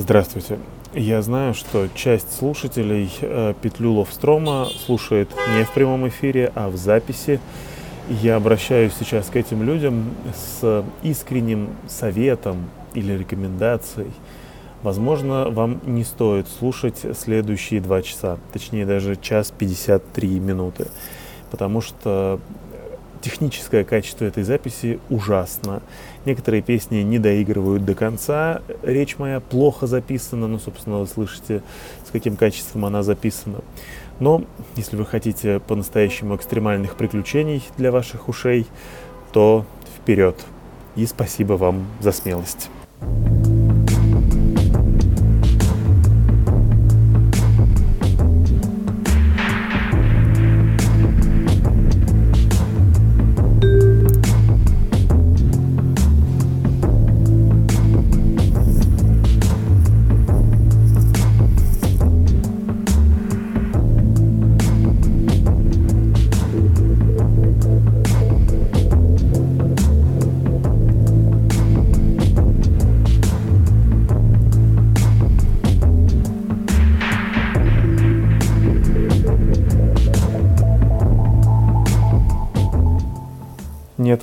Здравствуйте. Я знаю, что часть слушателей э, Петлю Ловстрома слушает не в прямом эфире, а в записи. Я обращаюсь сейчас к этим людям с искренним советом или рекомендацией. Возможно, вам не стоит слушать следующие два часа, точнее даже час 53 минуты, потому что техническое качество этой записи ужасно. Некоторые песни не доигрывают до конца. Речь моя плохо записана, ну, собственно, вы слышите, с каким качеством она записана. Но если вы хотите по-настоящему экстремальных приключений для ваших ушей, то вперед. И спасибо вам за смелость.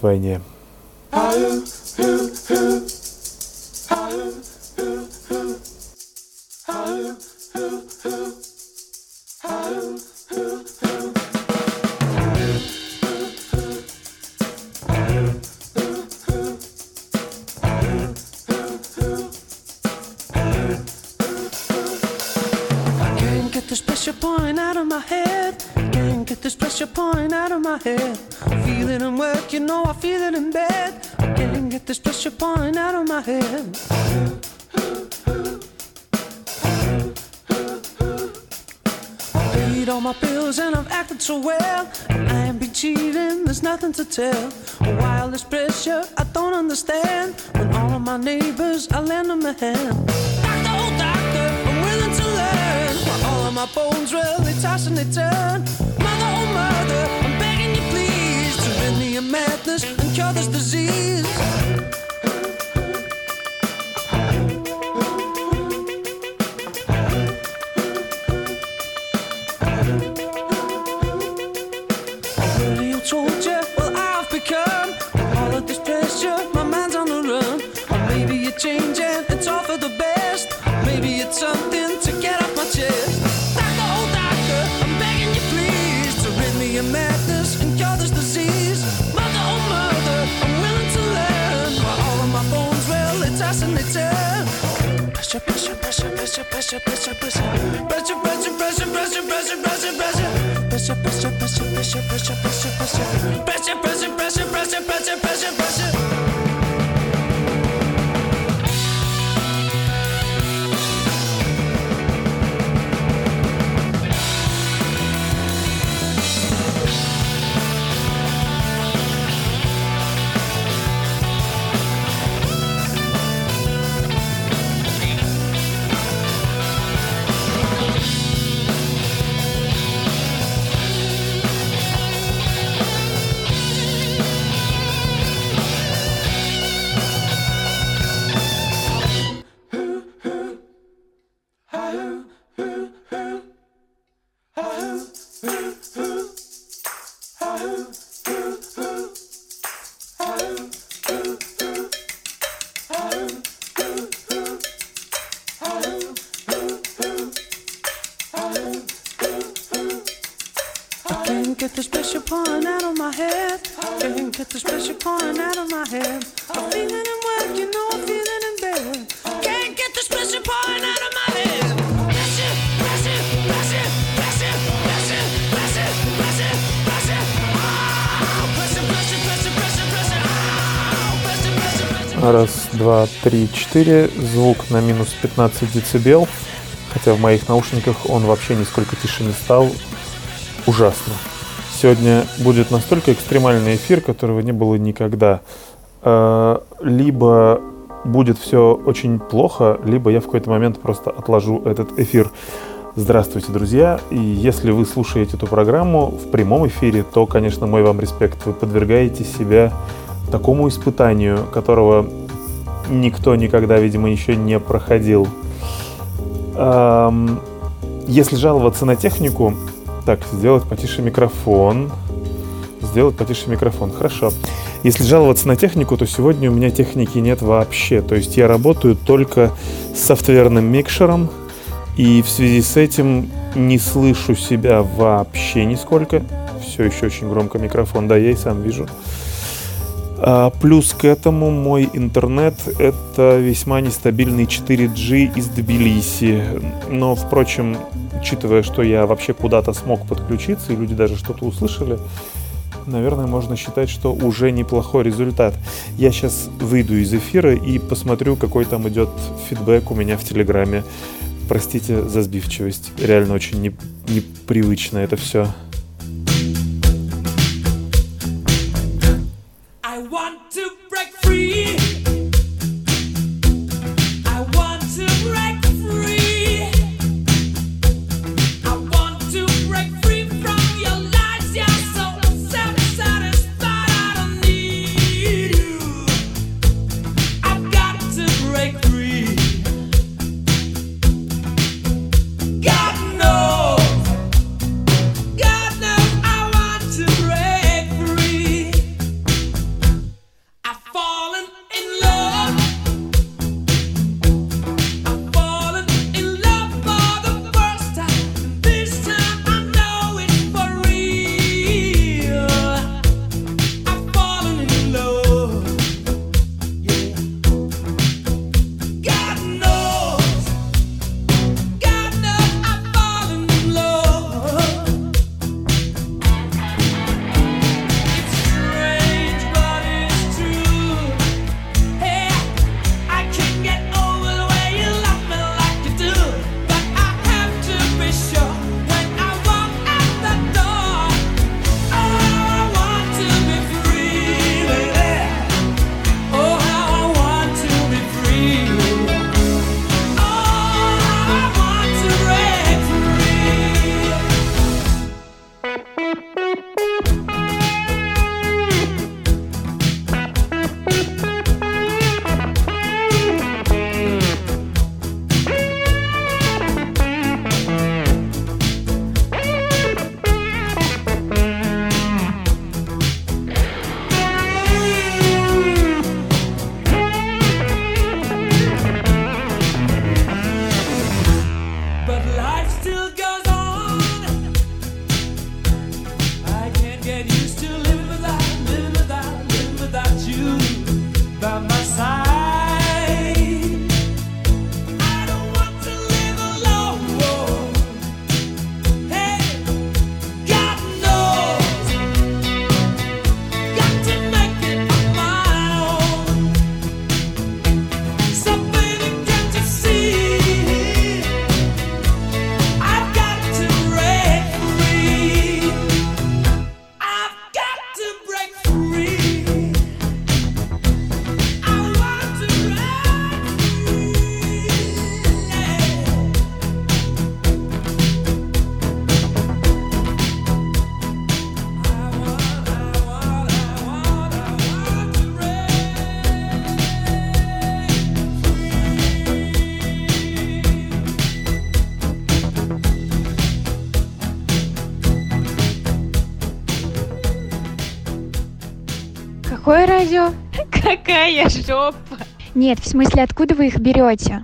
Войне. Tell. Oh. Oh. Раз, два, три, четыре. Звук на минус 15 децибел. Хотя в моих наушниках он вообще нисколько тише не стал. Ужасно. Сегодня будет настолько экстремальный эфир, которого не было никогда. Э, Либо будет все очень плохо, либо я в какой-то момент просто отложу этот эфир. Здравствуйте, друзья! И если вы слушаете эту программу в прямом эфире, то, конечно, мой вам респект. Вы подвергаете себя такому испытанию, которого никто никогда, видимо, еще не проходил. Если жаловаться на технику, так, сделать потише микрофон. Сделать потише микрофон. Хорошо. Если жаловаться на технику, то сегодня у меня техники нет вообще. То есть я работаю только с софтверным микшером, и в связи с этим не слышу себя вообще нисколько. Все еще очень громко микрофон, да, я и сам вижу. А, плюс к этому мой интернет — это весьма нестабильный 4G из Тбилиси. Но, впрочем, учитывая, что я вообще куда-то смог подключиться, и люди даже что-то услышали, наверное, можно считать, что уже неплохой результат. Я сейчас выйду из эфира и посмотрю, какой там идет фидбэк у меня в Телеграме. Простите за сбивчивость. Реально очень не, непривычно это все. Какое Нет, в смысле, откуда вы их берете?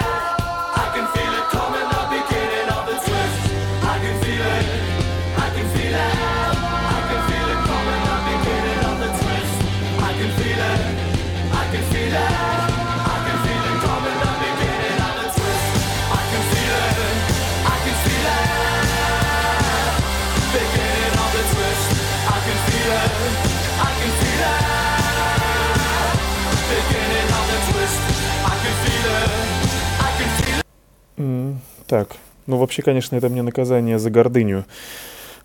Так, ну вообще, конечно, это мне наказание за гордыню,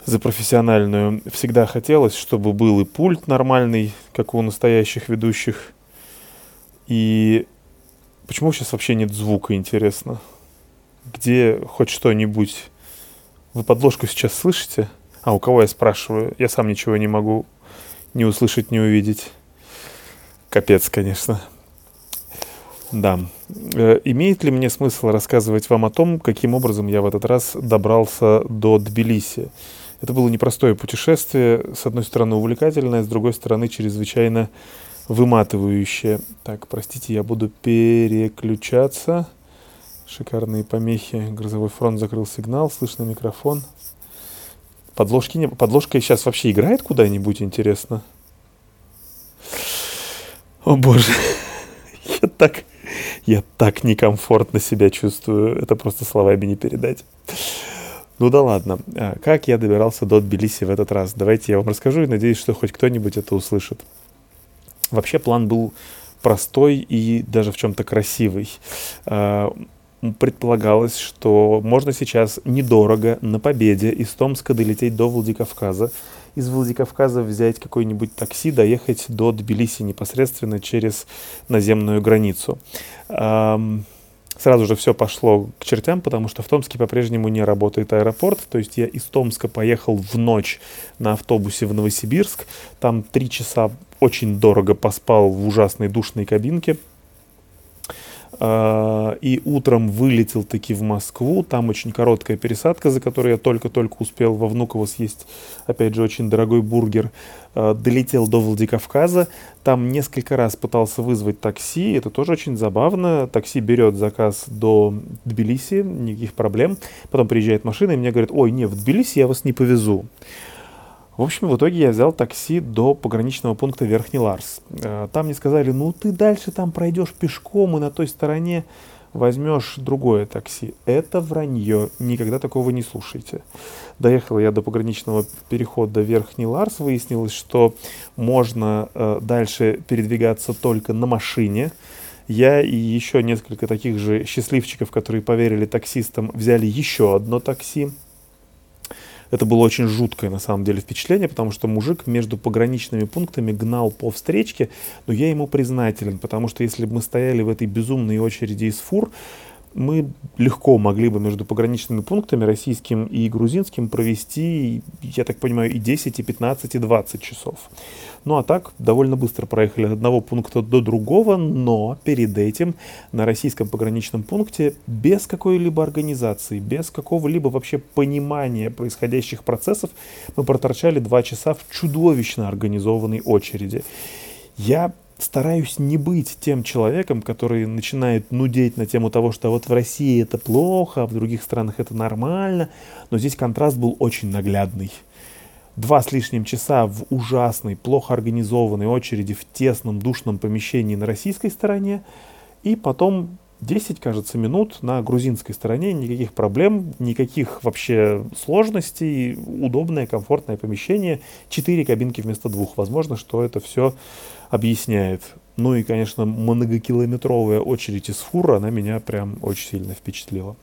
за профессиональную. Всегда хотелось, чтобы был и пульт нормальный, как у настоящих ведущих. И почему сейчас вообще нет звука, интересно? Где хоть что-нибудь? Вы подложку сейчас слышите? А у кого я спрашиваю? Я сам ничего не могу ни услышать, ни увидеть. Капец, конечно. Да. Э, Имеет ли мне смысл рассказывать вам о том, каким образом я в этот раз добрался до Тбилиси? Это было непростое путешествие, с одной стороны увлекательное, с другой стороны чрезвычайно выматывающее. Так, простите, я буду переключаться. Шикарные помехи. Грозовой фронт закрыл сигнал, слышно микрофон. Подложки не... Подложка сейчас вообще играет куда-нибудь, интересно? О боже, я так, я так некомфортно себя чувствую. Это просто словами не передать. Ну да ладно. А, Как я добирался до Тбилиси в этот раз? Давайте я вам расскажу и надеюсь, что хоть кто-нибудь это услышит. Вообще план был простой и даже в чем-то красивый. А, Предполагалось, что можно сейчас недорого на победе из Томска долететь до Владикавказа, из Владикавказа взять какое-нибудь такси, доехать до Тбилиси непосредственно через наземную границу. Сразу же все пошло к чертям, потому что в Томске по-прежнему не работает аэропорт. То есть я из Томска поехал в ночь на автобусе в Новосибирск. Там три часа очень дорого поспал в ужасной душной кабинке. А, И утром вылетел таки в Москву. Там очень короткая пересадка, за которой я только-только успел во Внуково съесть, опять же, очень дорогой бургер. А, Долетел до Владикавказа. Там несколько раз пытался вызвать такси. Это тоже очень забавно. Такси берет заказ до Тбилиси, никаких проблем. Потом приезжает машина и мне говорит, ой, не, в Тбилиси я вас не повезу. В общем, в итоге я взял такси до пограничного пункта Верхний Ларс. Э, Там мне сказали, ну ты дальше там пройдешь пешком и на той стороне возьмешь другое такси. Это вранье, никогда такого не слушайте. Доехал я до пограничного перехода Верхний Ларс, выяснилось, что можно э, дальше передвигаться только на машине. Я и еще несколько таких же счастливчиков, которые поверили таксистам, взяли еще одно такси. Это было очень жуткое на самом деле впечатление, потому что мужик между пограничными пунктами гнал по встречке, но я ему признателен, потому что если бы мы стояли в этой безумной очереди из фур, мы легко могли бы между пограничными пунктами российским и грузинским провести, я так понимаю, и 10, и 15, и 20 часов. Ну а так, довольно быстро проехали от одного пункта до другого, но перед этим на российском пограничном пункте без какой-либо организации, без какого-либо вообще понимания происходящих процессов мы проторчали два часа в чудовищно организованной очереди. Я стараюсь не быть тем человеком, который начинает нудеть на тему того, что вот в России это плохо, а в других странах это нормально, но здесь контраст был очень наглядный. Два с лишним часа в ужасной, плохо организованной очереди в тесном, душном помещении на российской стороне, и потом 10, кажется, минут на грузинской стороне, никаких проблем, никаких вообще сложностей, удобное, комфортное помещение, четыре кабинки вместо двух. Возможно, что это все объясняет. Ну и, конечно, многокилометровая очередь из фура, она меня прям очень сильно впечатлила.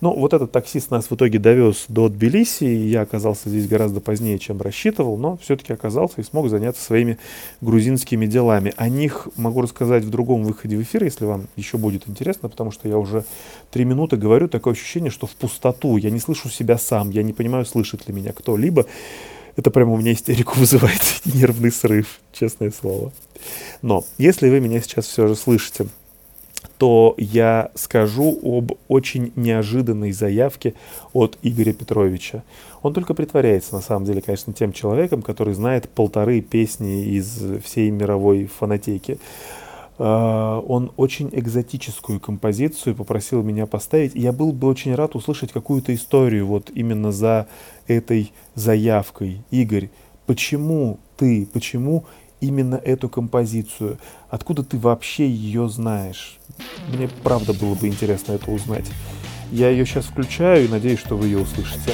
Ну, вот этот таксист нас в итоге довез до Тбилиси, и я оказался здесь гораздо позднее, чем рассчитывал, но все-таки оказался и смог заняться своими грузинскими делами. О них могу рассказать в другом выходе в эфир, если вам еще будет интересно, потому что я уже три минуты говорю, такое ощущение, что в пустоту, я не слышу себя сам, я не понимаю, слышит ли меня кто-либо. Это прямо у меня истерику вызывает, нервный срыв, честное слово. Но если вы меня сейчас все же слышите, то я скажу об очень неожиданной заявке от Игоря Петровича. Он только притворяется, на самом деле, конечно, тем человеком, который знает полторы песни из всей мировой фонотеки. А, он очень экзотическую композицию попросил меня поставить. Я был бы очень рад услышать какую-то историю вот именно за этой заявкой. Игорь, почему ты, почему именно эту композицию? Откуда ты вообще ее знаешь? Мне правда было бы интересно это узнать. Я ее сейчас включаю и надеюсь, что вы ее услышите.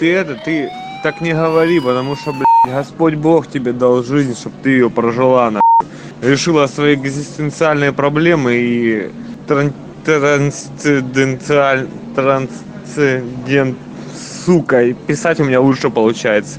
Ты это, ты так не говори, потому что, блядь, Господь Бог тебе дал жизнь, чтобы ты ее прожила, на решила свои экзистенциальные проблемы и тран трансценденталь трансцендент сука и писать у меня лучше получается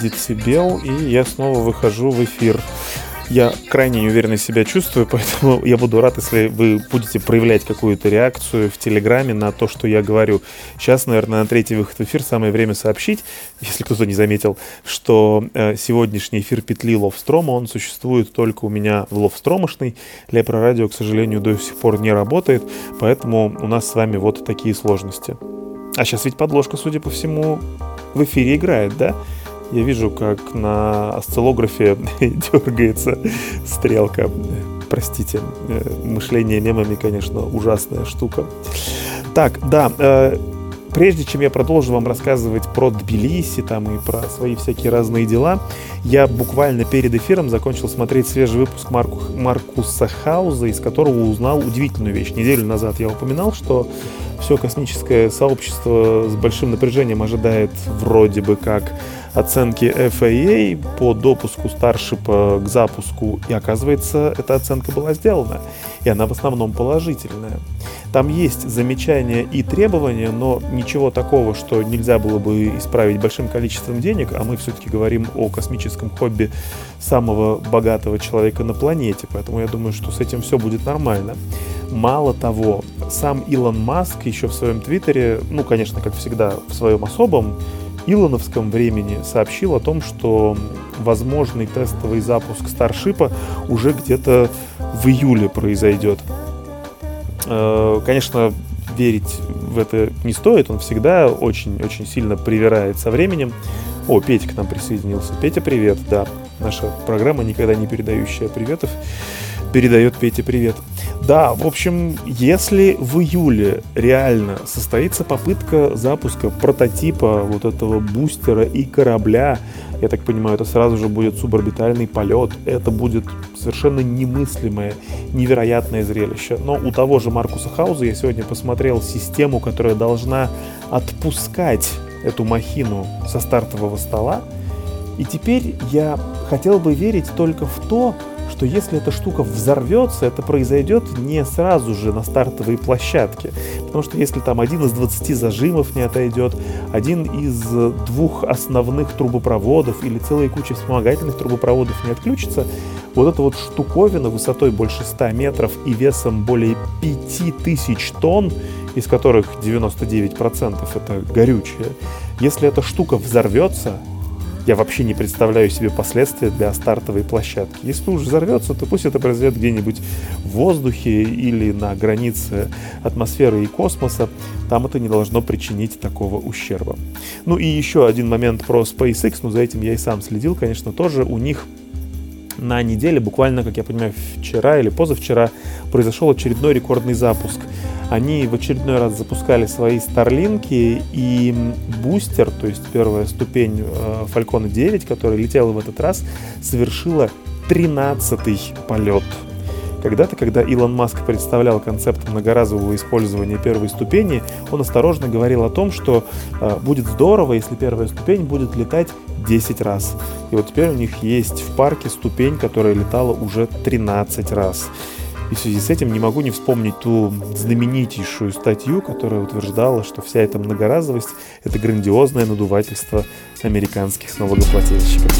децибел, и я снова выхожу в эфир. Я крайне неуверенно себя чувствую, поэтому я буду рад, если вы будете проявлять какую-то реакцию в Телеграме на то, что я говорю. Сейчас, наверное, на третий выход в эфир самое время сообщить, если кто-то не заметил, что э, сегодняшний эфир петли Ловстрома, он существует только у меня в Ловстромошной. Лепро Радио, к сожалению, до сих пор не работает, поэтому у нас с вами вот такие сложности. А сейчас ведь подложка, судя по всему, в эфире играет, да? Я вижу, как на осциллографе дергается стрелка. Простите, э, мышление мемами, конечно, ужасная штука. Так, да, э, прежде чем я продолжу вам рассказывать про Тбилиси там и про свои всякие разные дела, я буквально перед эфиром закончил смотреть свежий выпуск Марку, Маркуса Хауза, из которого узнал удивительную вещь. Неделю назад я упоминал, что все космическое сообщество с большим напряжением ожидает вроде бы как оценки FAA по допуску Старшипа к запуску, и оказывается, эта оценка была сделана, и она в основном положительная. Там есть замечания и требования, но ничего такого, что нельзя было бы исправить большим количеством денег, а мы все-таки говорим о космическом хобби самого богатого человека на планете, поэтому я думаю, что с этим все будет нормально. Мало того, сам Илон Маск еще в своем твиттере, ну, конечно, как всегда, в своем особом Илоновском времени сообщил о том, что возможный тестовый запуск Старшипа уже где-то в июле произойдет. Э, Конечно, верить в это не стоит, он всегда очень-очень сильно привирает со временем. О, Петя к нам присоединился. Петя, привет, да. Наша программа, никогда не передающая приветов, передает Пете привет. Да, в общем, если в июле реально состоится попытка запуска прототипа вот этого бустера и корабля, я так понимаю, это сразу же будет суборбитальный полет, это будет совершенно немыслимое, невероятное зрелище. Но у того же Маркуса Хауза я сегодня посмотрел систему, которая должна отпускать эту махину со стартового стола, и теперь я хотел бы верить только в то, что если эта штука взорвется, это произойдет не сразу же на стартовой площадке. Потому что если там один из 20 зажимов не отойдет, один из двух основных трубопроводов или целая куча вспомогательных трубопроводов не отключится, вот эта вот штуковина высотой больше 100 метров и весом более 5000 тонн, из которых 99% это горючее, если эта штука взорвется, я вообще не представляю себе последствия для стартовой площадки. Если уж взорвется, то пусть это произойдет где-нибудь в воздухе или на границе атмосферы и космоса. Там это не должно причинить такого ущерба. Ну и еще один момент про SpaceX, ну за этим я и сам следил, конечно, тоже у них на неделе, буквально, как я понимаю, вчера или позавчера, произошел очередной рекордный запуск. Они в очередной раз запускали свои Старлинки и бустер, то есть первая ступень э, Falcon 9, которая летела в этот раз, совершила 13-й полет. Когда-то, когда Илон Маск представлял концепт многоразового использования первой ступени, он осторожно говорил о том, что э, будет здорово, если первая ступень будет летать 10 раз. И вот теперь у них есть в парке ступень, которая летала уже 13 раз. И в связи с этим не могу не вспомнить ту знаменитейшую статью, которая утверждала, что вся эта многоразовость — это грандиозное надувательство американских налогоплательщиков.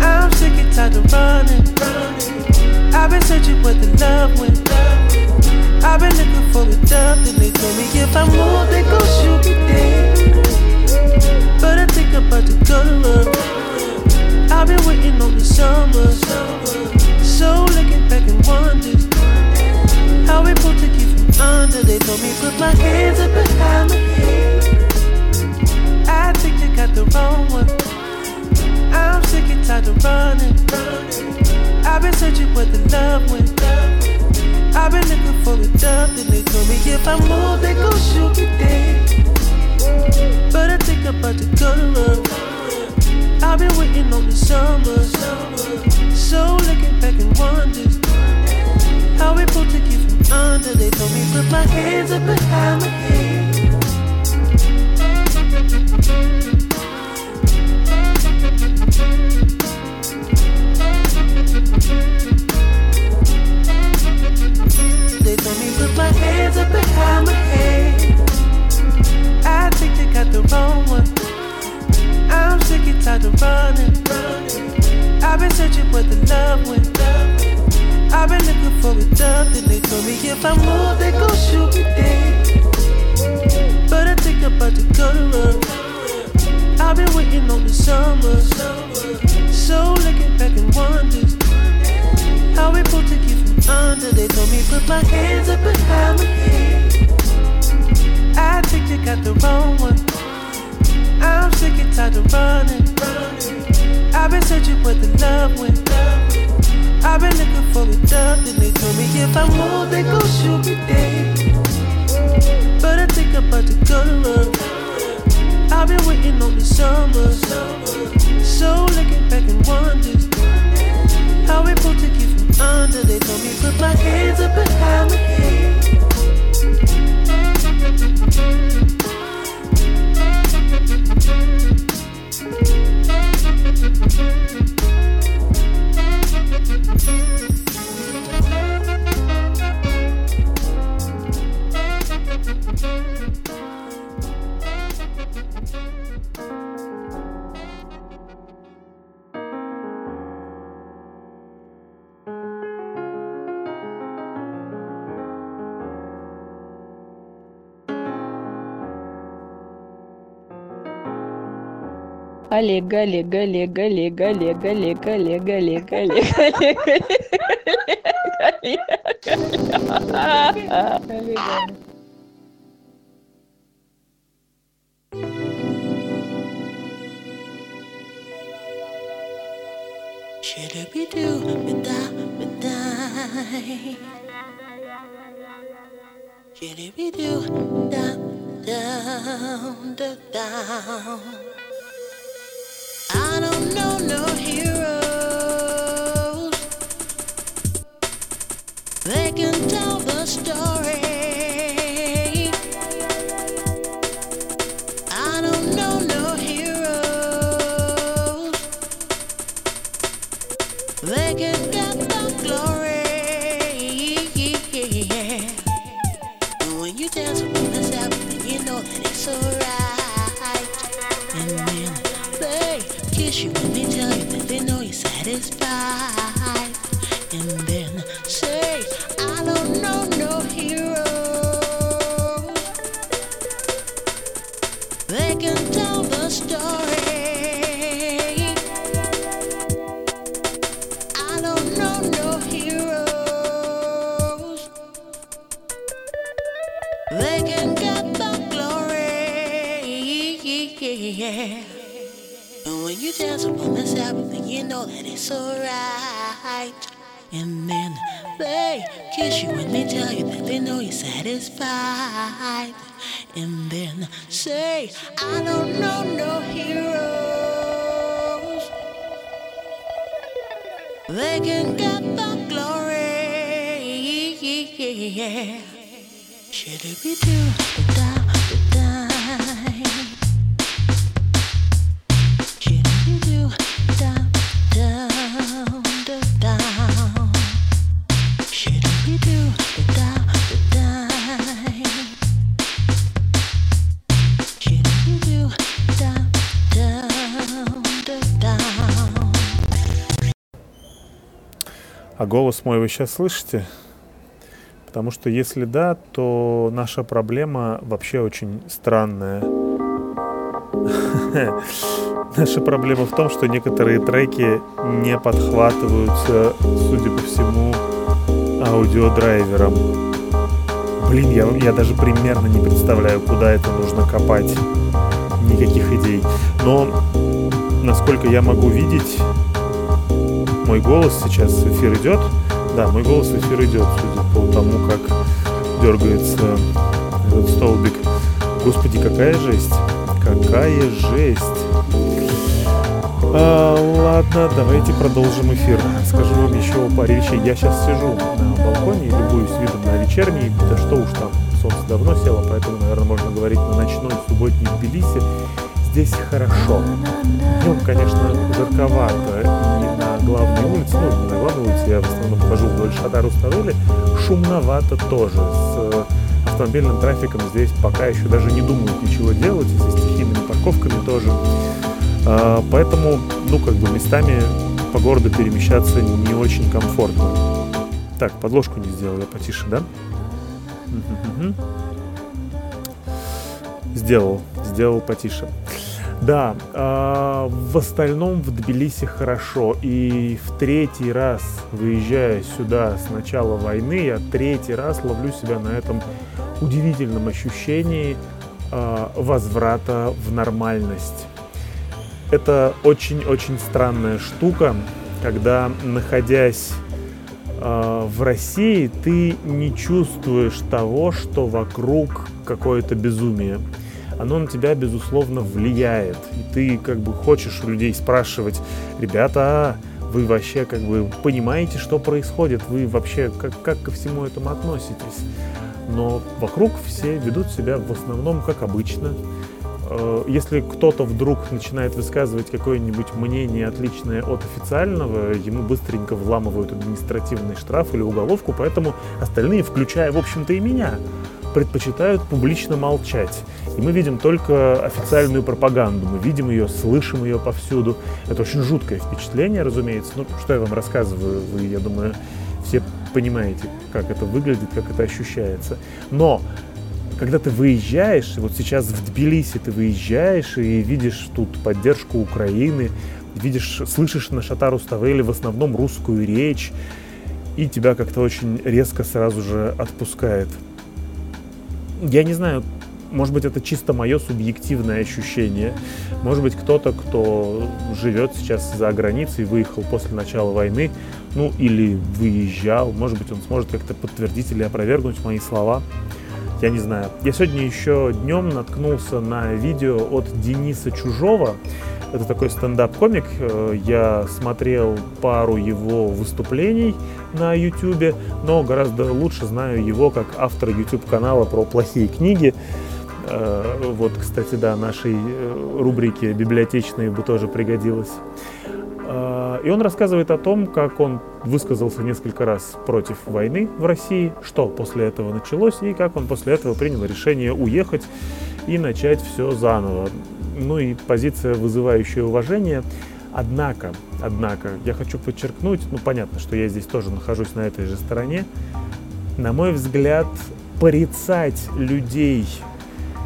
I'm sick and tired of running. I've been searching where the love went. I've been looking for a dove, then they told me if I move, they gon' shoot me dead. But I think I'm about to work. I've been waiting on the summer. So looking back and wondering how we pulled to keep from under. They told me put my hands up behind my head. I think they got the wrong one. I'm sick and tired of running. I've been searching where the love went. I've been looking for a dove, then they told me if I move, they gon' shoot me dead. But I think I'm about to go work. I've been waiting on the summer. So looking back and wondering how we pulled to keep from under. They told me put my hands up behind my head. Олег, Олег, Олег, Олег, Олег, Олег, Олег, Олег. Should it be do without midnight? Should it be do down, down, down, They can tell the story. Satisfied. And then say, I don't know no heroes. They can get the glory. Should it be do голос мой вы сейчас слышите? Потому что если да, то наша проблема вообще очень странная. Наша проблема в том, что некоторые треки не подхватываются, судя по всему, аудиодрайвером. Блин, я, я даже примерно не представляю, куда это нужно копать. Никаких идей. Но, насколько я могу видеть, мой голос сейчас в эфир идет. Да, мой голос в эфир идет, судя по тому, как дергается этот столбик. Господи, какая жесть. Какая жесть. А, ладно, давайте продолжим эфир. Скажу вам еще пару вещей. Я сейчас сижу на балконе и любуюсь видом на вечерний. Да что уж там, солнце давно село, поэтому, наверное, можно говорить на ночной субботний Тбилиси. Здесь хорошо. Днем, конечно, жарковато. Главной улице, ну, на главной улице, я в основном хожу вдоль Шадар Уставели, шумновато тоже. С э, автомобильным трафиком здесь пока еще даже не думают ничего делать, и со стихийными парковками тоже. А, Поэтому, ну, как бы местами по городу перемещаться не очень комфортно. Так, подложку не сделал, я потише, да? Сделал, сделал потише. Да, а, в остальном в Тбилиси хорошо. И в третий раз, выезжая сюда с начала войны, я третий раз ловлю себя на этом удивительном ощущении а, возврата в нормальность. Это очень-очень странная штука, когда, находясь э, в России, ты не чувствуешь того, что вокруг какое-то безумие. Оно на тебя, безусловно, влияет. И ты как бы хочешь у людей спрашивать, ребята, а вы вообще как бы понимаете, что происходит? Вы вообще как, как ко всему этому относитесь? Но вокруг все ведут себя в основном как обычно. Э, Если кто-то вдруг начинает высказывать какое-нибудь мнение, отличное от официального, ему быстренько вламывают административный штраф или уголовку, поэтому остальные, включая, в общем-то, и меня, предпочитают публично молчать. И мы видим только официальную пропаганду, мы видим ее, слышим ее повсюду. Это очень жуткое впечатление, разумеется. Ну, что я вам рассказываю, вы, я думаю, все понимаете, как это выглядит, как это ощущается. Но когда ты выезжаешь, вот сейчас в Тбилиси ты выезжаешь и видишь тут поддержку Украины, видишь, слышишь на Шатару Ставели в основном русскую речь, и тебя как-то очень резко сразу же отпускает. Я не знаю, может быть, это чисто мое субъективное ощущение. Может быть, кто-то, кто живет сейчас за границей, выехал после начала войны, ну или выезжал, может быть, он сможет как-то подтвердить или опровергнуть мои слова. Я не знаю. Я сегодня еще днем наткнулся на видео от Дениса Чужого. Это такой стендап-комик. Э, Я смотрел пару его выступлений на YouTube, но гораздо лучше знаю его как автора YouTube-канала про плохие книги. Э, Вот, кстати, да, нашей э, рубрике библиотечной бы тоже пригодилось. И он рассказывает о том, как он высказался несколько раз против войны в России, что после этого началось, и как он после этого принял решение уехать и начать все заново. Ну и позиция, вызывающая уважение. Однако, однако, я хочу подчеркнуть, ну понятно, что я здесь тоже нахожусь на этой же стороне, на мой взгляд, порицать людей,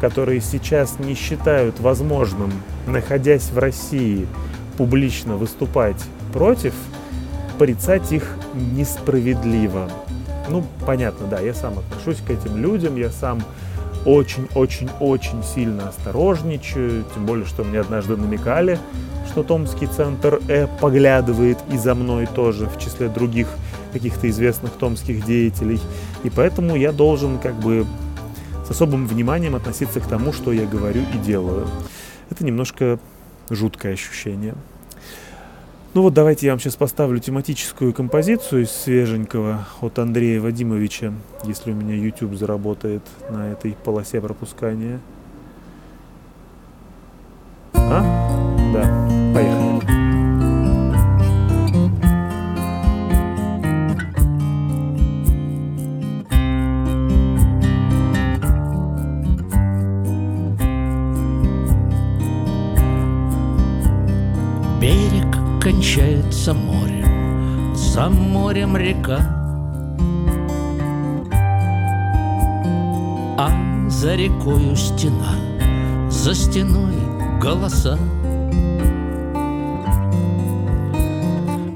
которые сейчас не считают возможным, находясь в России, публично выступать против, порицать их несправедливо. Ну, понятно, да, я сам отношусь к этим людям, я сам очень-очень-очень сильно осторожничаю, тем более, что мне однажды намекали, что Томский центр Э поглядывает и за мной тоже, в числе других каких-то известных томских деятелей. И поэтому я должен как бы с особым вниманием относиться к тому, что я говорю и делаю. Это немножко жуткое ощущение. Ну вот давайте я вам сейчас поставлю тематическую композицию из свеженького от Андрея Вадимовича, если у меня YouTube заработает на этой полосе пропускания. А? За морем река. А за рекою стена, за стеной голоса.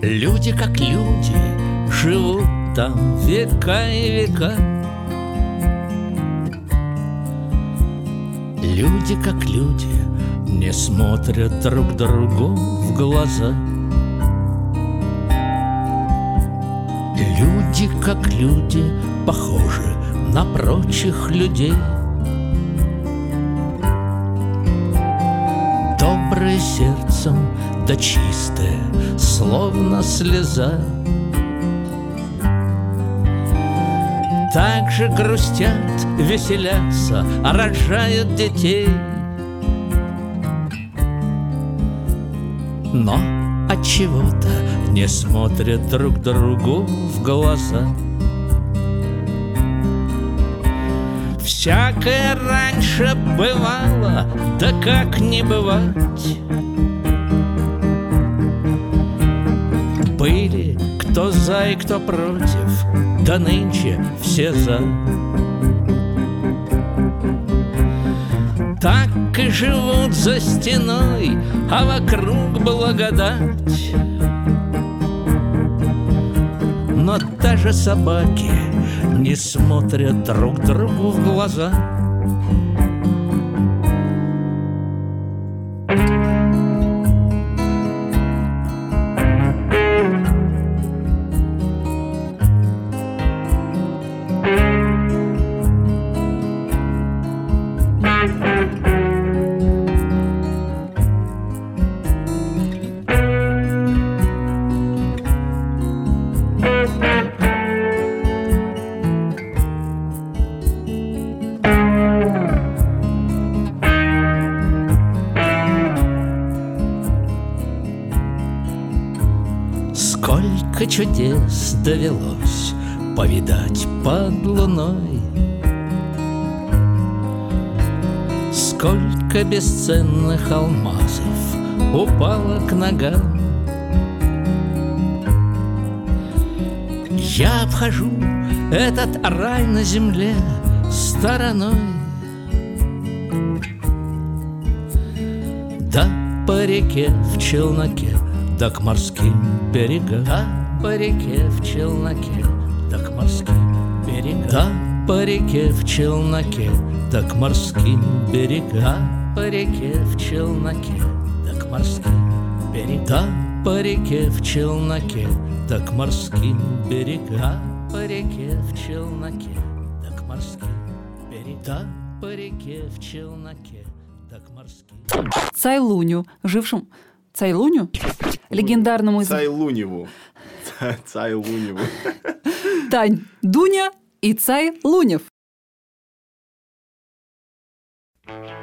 Люди как люди живут там века и века. Люди как люди не смотрят друг другу в глаза. Люди как люди похожи на прочих людей. Доброе сердцем, да чистое, словно слеза. Так же грустят, веселятся, рожают детей. Но от чего-то не смотрят друг другу в глаза. Всякое раньше бывало, да как не бывать. Были кто за и кто против, да нынче все за. Так и живут за стеной, а вокруг благодать. Но даже собаки не смотрят друг другу в глаза. чудес довелось повидать под луной. Сколько бесценных алмазов упало к ногам. Я обхожу этот рай на земле стороной. Да по реке в челноке, да к морским берегам по реке в челноке, да к морским берегам. Да, по реке в челноке, да к морским берегам. Да, по реке в челноке, да к морским берегам. Да, по реке в челноке, да к морским берегам. По реке в челноке, да к морским берегам. По реке в челноке, да к морским Цайлуню, жившему... Цайлуню? Легендарному из... Цайлуневу. Ца- Цайлуневу. Тань, Дуня и Цай Лунев. All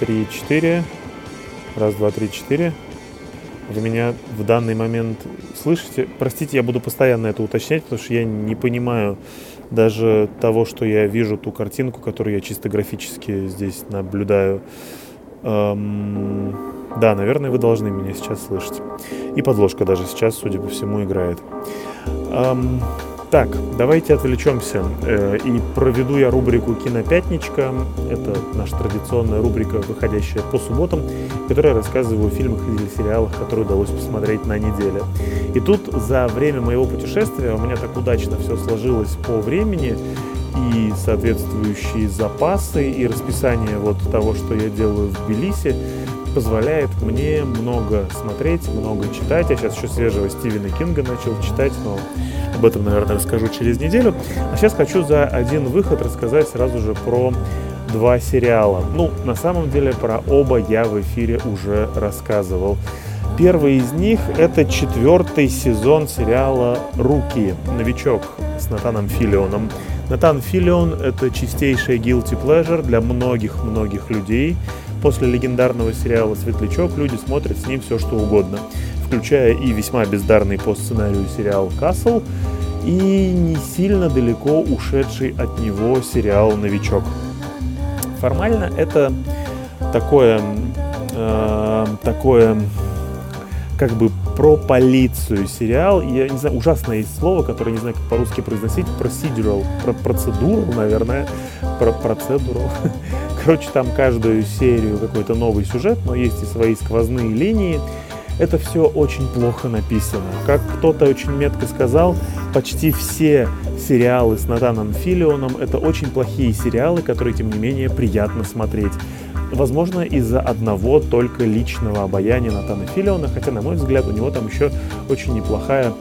три, четыре. Раз, два, три, четыре. Вы меня в данный момент слышите? Простите, я буду постоянно это уточнять, потому что я не понимаю даже того, что я вижу ту картинку, которую я чисто графически здесь наблюдаю. Эм, да, наверное, вы должны меня сейчас слышать. И подложка даже сейчас, судя по всему, играет. Эм, так, давайте отвлечемся. Э, и проведу я рубрику «Кинопятничка». Это наша традиционная рубрика, выходящая по субботам, в которой рассказываю о фильмах или сериалах, которые удалось посмотреть на неделе. И тут за время моего путешествия у меня так удачно все сложилось по времени, и соответствующие запасы, и расписание вот того, что я делаю в Тбилиси, позволяет мне много смотреть, много читать. Я сейчас еще свежего Стивена Кинга начал читать, но об этом, наверное, расскажу через неделю. А сейчас хочу за один выход рассказать сразу же про два сериала. Ну, на самом деле, про оба я в эфире уже рассказывал. Первый из них — это четвертый сезон сериала «Руки. Новичок» с Натаном Филионом. Натан Филион — это чистейшая guilty pleasure для многих-многих людей. После легендарного сериала «Светлячок» люди смотрят с ним все, что угодно, включая и весьма бездарный по сценарию сериал «Касл», и не сильно далеко ушедший от него сериал «Новичок». Формально это такое, э, такое как бы про полицию сериал. Я не знаю, ужасное есть слово, которое не знаю, как по-русски произносить. Procedural. Про процедуру, наверное. Про процедуру. Короче, там каждую серию какой-то новый сюжет, но есть и свои сквозные линии. Это все очень плохо написано. Как кто-то очень метко сказал, почти все сериалы с Натаном Филионом это очень плохие сериалы, которые, тем не менее, приятно смотреть. Возможно, из-за одного только личного обаяния Натана Филиона, хотя, на мой взгляд, у него там еще очень неплохая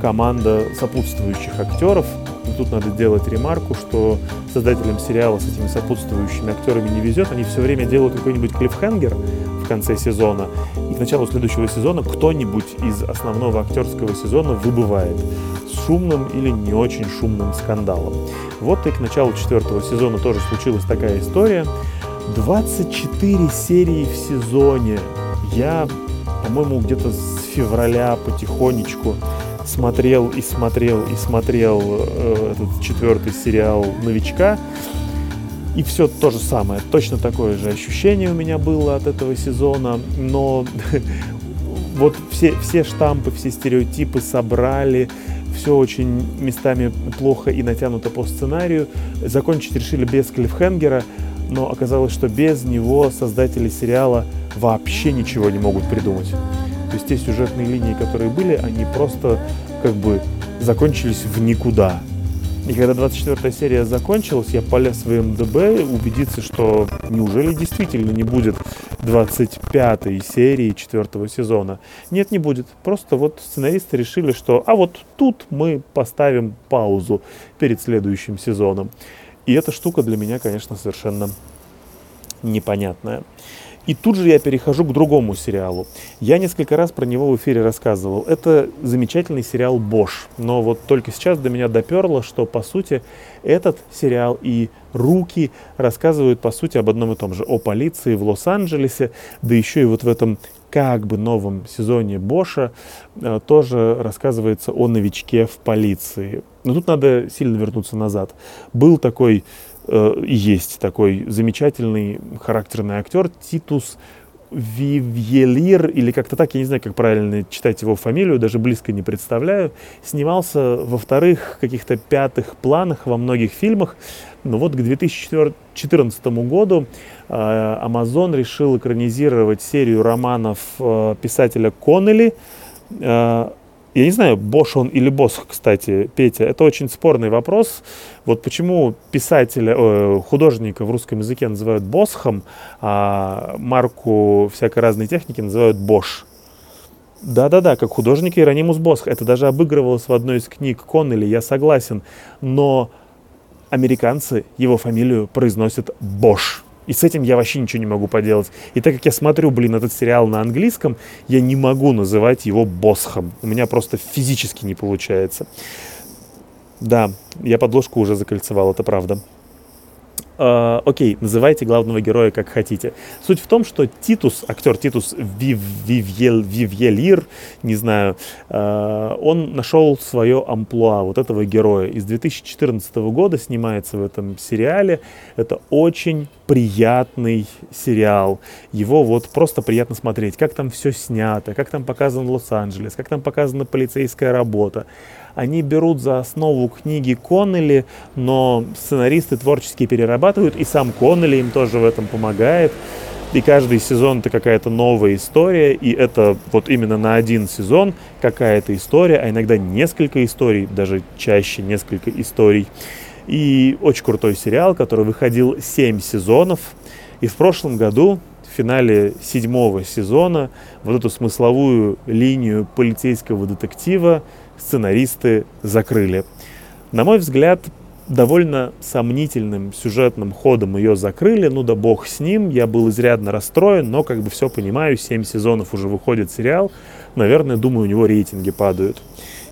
команда сопутствующих актеров. И тут надо делать ремарку, что создателям сериала с этими сопутствующими актерами не везет. Они все время делают какой-нибудь клиффхенгер в конце сезона. И к началу следующего сезона кто-нибудь из основного актерского сезона выбывает с шумным или не очень шумным скандалом. Вот и к началу четвертого сезона тоже случилась такая история. 24 серии в сезоне. Я, по-моему, где-то с февраля потихонечку смотрел и смотрел и смотрел э, этот четвертый сериал «Новичка». И все то же самое, точно такое же ощущение у меня было от этого сезона, но вот все, все штампы, все стереотипы собрали, все очень местами плохо и натянуто по сценарию. Закончить решили без клиффхенгера, но оказалось, что без него создатели сериала вообще ничего не могут придумать. То есть те сюжетные линии, которые были, они просто как бы закончились в никуда. И когда 24 серия закончилась, я полез в МДБ убедиться, что неужели действительно не будет 25 серии четвертого сезона. Нет, не будет. Просто вот сценаристы решили, что а вот тут мы поставим паузу перед следующим сезоном. И эта штука для меня, конечно, совершенно непонятная. И тут же я перехожу к другому сериалу. Я несколько раз про него в эфире рассказывал. Это замечательный сериал «Бош». Но вот только сейчас до меня доперло, что, по сути, этот сериал и «Руки» рассказывают, по сути, об одном и том же. О полиции в Лос-Анджелесе, да еще и вот в этом как бы новом сезоне Боша э, тоже рассказывается о новичке в полиции. Но тут надо сильно вернуться назад. Был такой э, есть такой замечательный характерный актер Титус Вивьелир, или как-то так, я не знаю, как правильно читать его фамилию, даже близко не представляю, снимался во вторых каких-то пятых планах во многих фильмах. Но вот к 2014 году э, Amazon решил экранизировать серию романов э, писателя Коннелли, э, я не знаю, Бош он или Босх, кстати, Петя. Это очень спорный вопрос. Вот почему писателя, э, художника в русском языке называют Босхом, а марку всякой разной техники называют Бош. Да-да-да, как художник Иеронимус Босх. Это даже обыгрывалось в одной из книг Коннелли, я согласен. Но американцы его фамилию произносят Бош. И с этим я вообще ничего не могу поделать. И так как я смотрю, блин, этот сериал на английском, я не могу называть его Босхом. У меня просто физически не получается. Да, я подложку уже закольцевал, это правда. Э, окей, называйте главного героя как хотите. Суть в том, что Титус, актер Титус Вив, Вивьел, Вивьелир, не знаю, э, он нашел свое амплуа вот этого героя. Из 2014 года снимается в этом сериале. Это очень приятный сериал. Его вот просто приятно смотреть. Как там все снято, как там показан Лос-Анджелес, как там показана полицейская работа. Они берут за основу книги Коннелли, но сценаристы творчески перерабатывают, и сам Коннелли им тоже в этом помогает. И каждый сезон это какая-то новая история, и это вот именно на один сезон какая-то история, а иногда несколько историй, даже чаще несколько историй. И очень крутой сериал, который выходил 7 сезонов. И в прошлом году, в финале седьмого сезона, вот эту смысловую линию полицейского детектива сценаристы закрыли. На мой взгляд, довольно сомнительным сюжетным ходом ее закрыли, ну да бог с ним, я был изрядно расстроен, но как бы все понимаю, 7 сезонов уже выходит сериал, наверное, думаю, у него рейтинги падают.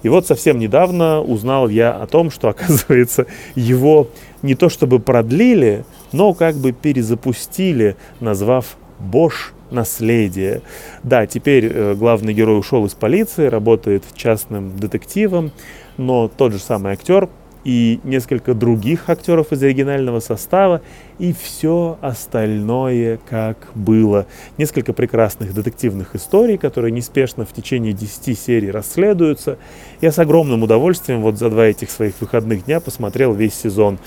И вот совсем недавно узнал я о том, что, оказывается, его не то чтобы продлили, но как бы перезапустили, назвав «Бош наследие». Да, теперь э, главный герой ушел из полиции, работает частным детективом, но тот же самый актер и несколько других актеров из оригинального состава, и все остальное как было. Несколько прекрасных детективных историй, которые неспешно в течение 10 серий расследуются. Я с огромным удовольствием вот за два этих своих выходных дня посмотрел весь сезон.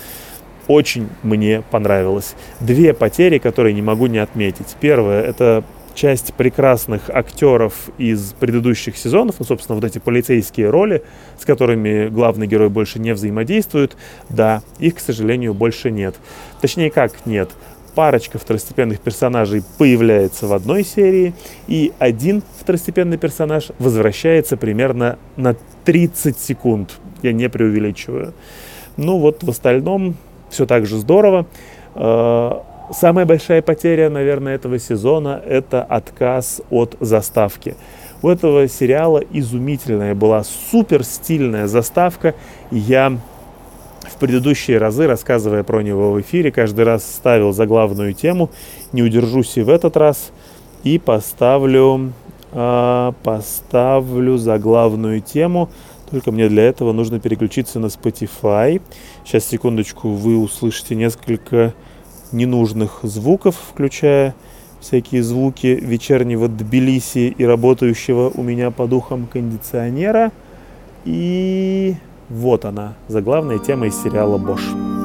Очень мне понравилось. Две потери, которые не могу не отметить. Первое — это часть прекрасных актеров из предыдущих сезонов, ну, собственно, вот эти полицейские роли, с которыми главный герой больше не взаимодействует, да, их, к сожалению, больше нет. Точнее, как нет. Парочка второстепенных персонажей появляется в одной серии, и один второстепенный персонаж возвращается примерно на 30 секунд. Я не преувеличиваю. Ну вот в остальном все так же здорово. Э, Самая большая потеря, наверное, этого сезона – это отказ от заставки. У этого сериала изумительная была супер стильная заставка. Я в предыдущие разы, рассказывая про него в эфире, каждый раз ставил за главную тему. Не удержусь и в этот раз. И поставлю, э, поставлю за главную тему. Только мне для этого нужно переключиться на Spotify. Сейчас, секундочку, вы услышите несколько ненужных звуков, включая всякие звуки вечернего Тбилиси и работающего у меня по духам кондиционера. И вот она, заглавная тема из сериала «Бош».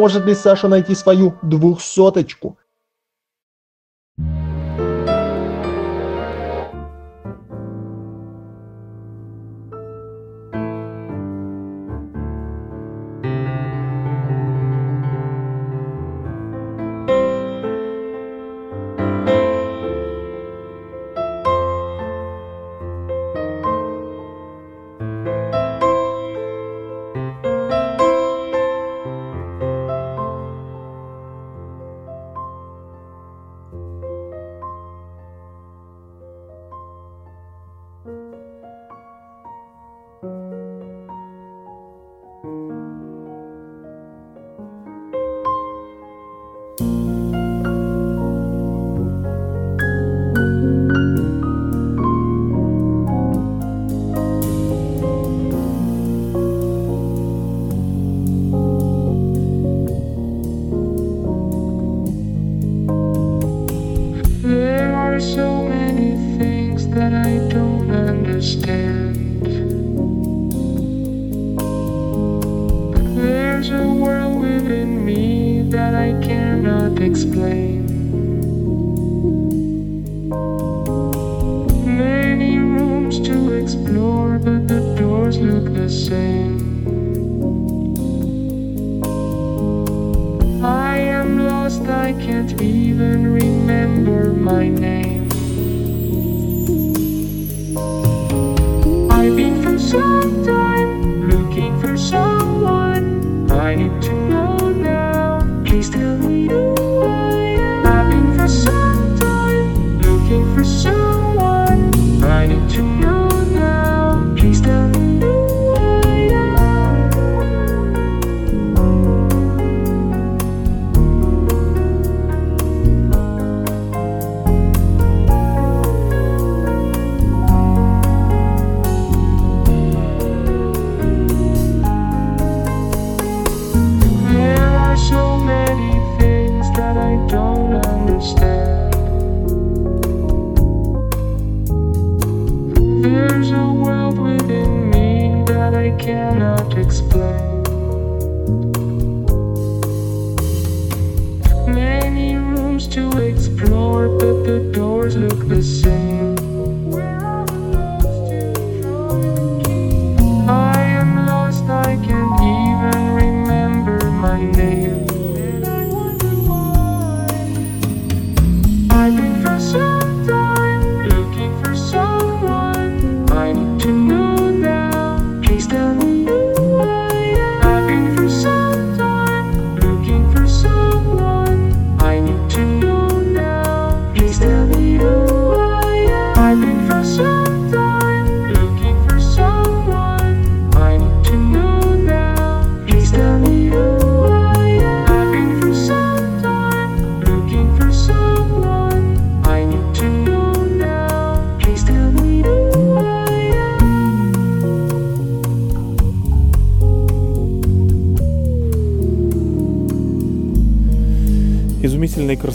Сможет ли Саша найти свою двухсоточку?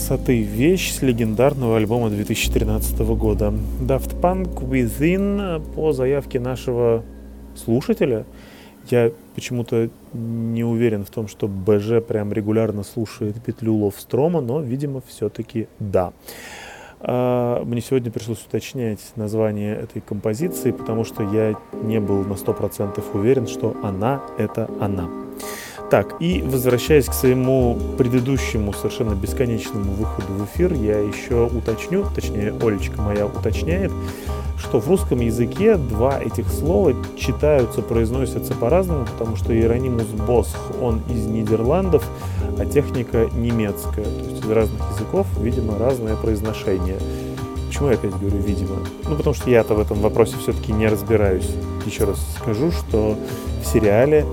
Красоты вещь с легендарного альбома 2013 года. Daft Punk Within по заявке нашего слушателя. Я почему-то не уверен в том, что БЖ прям регулярно слушает петлю Ловстрома, но, видимо, все-таки да. А, Мне сегодня пришлось уточнять название этой композиции, потому что я не был на 100% уверен, что она — это она. Так, и возвращаясь к своему предыдущему совершенно бесконечному выходу в эфир, я еще уточню, точнее, Олечка моя уточняет, что в русском языке два этих слова читаются, произносятся по-разному, потому что Иеронимус Босх, он из Нидерландов, а техника немецкая. То есть из разных языков, видимо, разное произношение. Почему я опять говорю «видимо»? Ну, потому что я-то в этом вопросе все-таки не разбираюсь. Еще раз скажу, что в сериале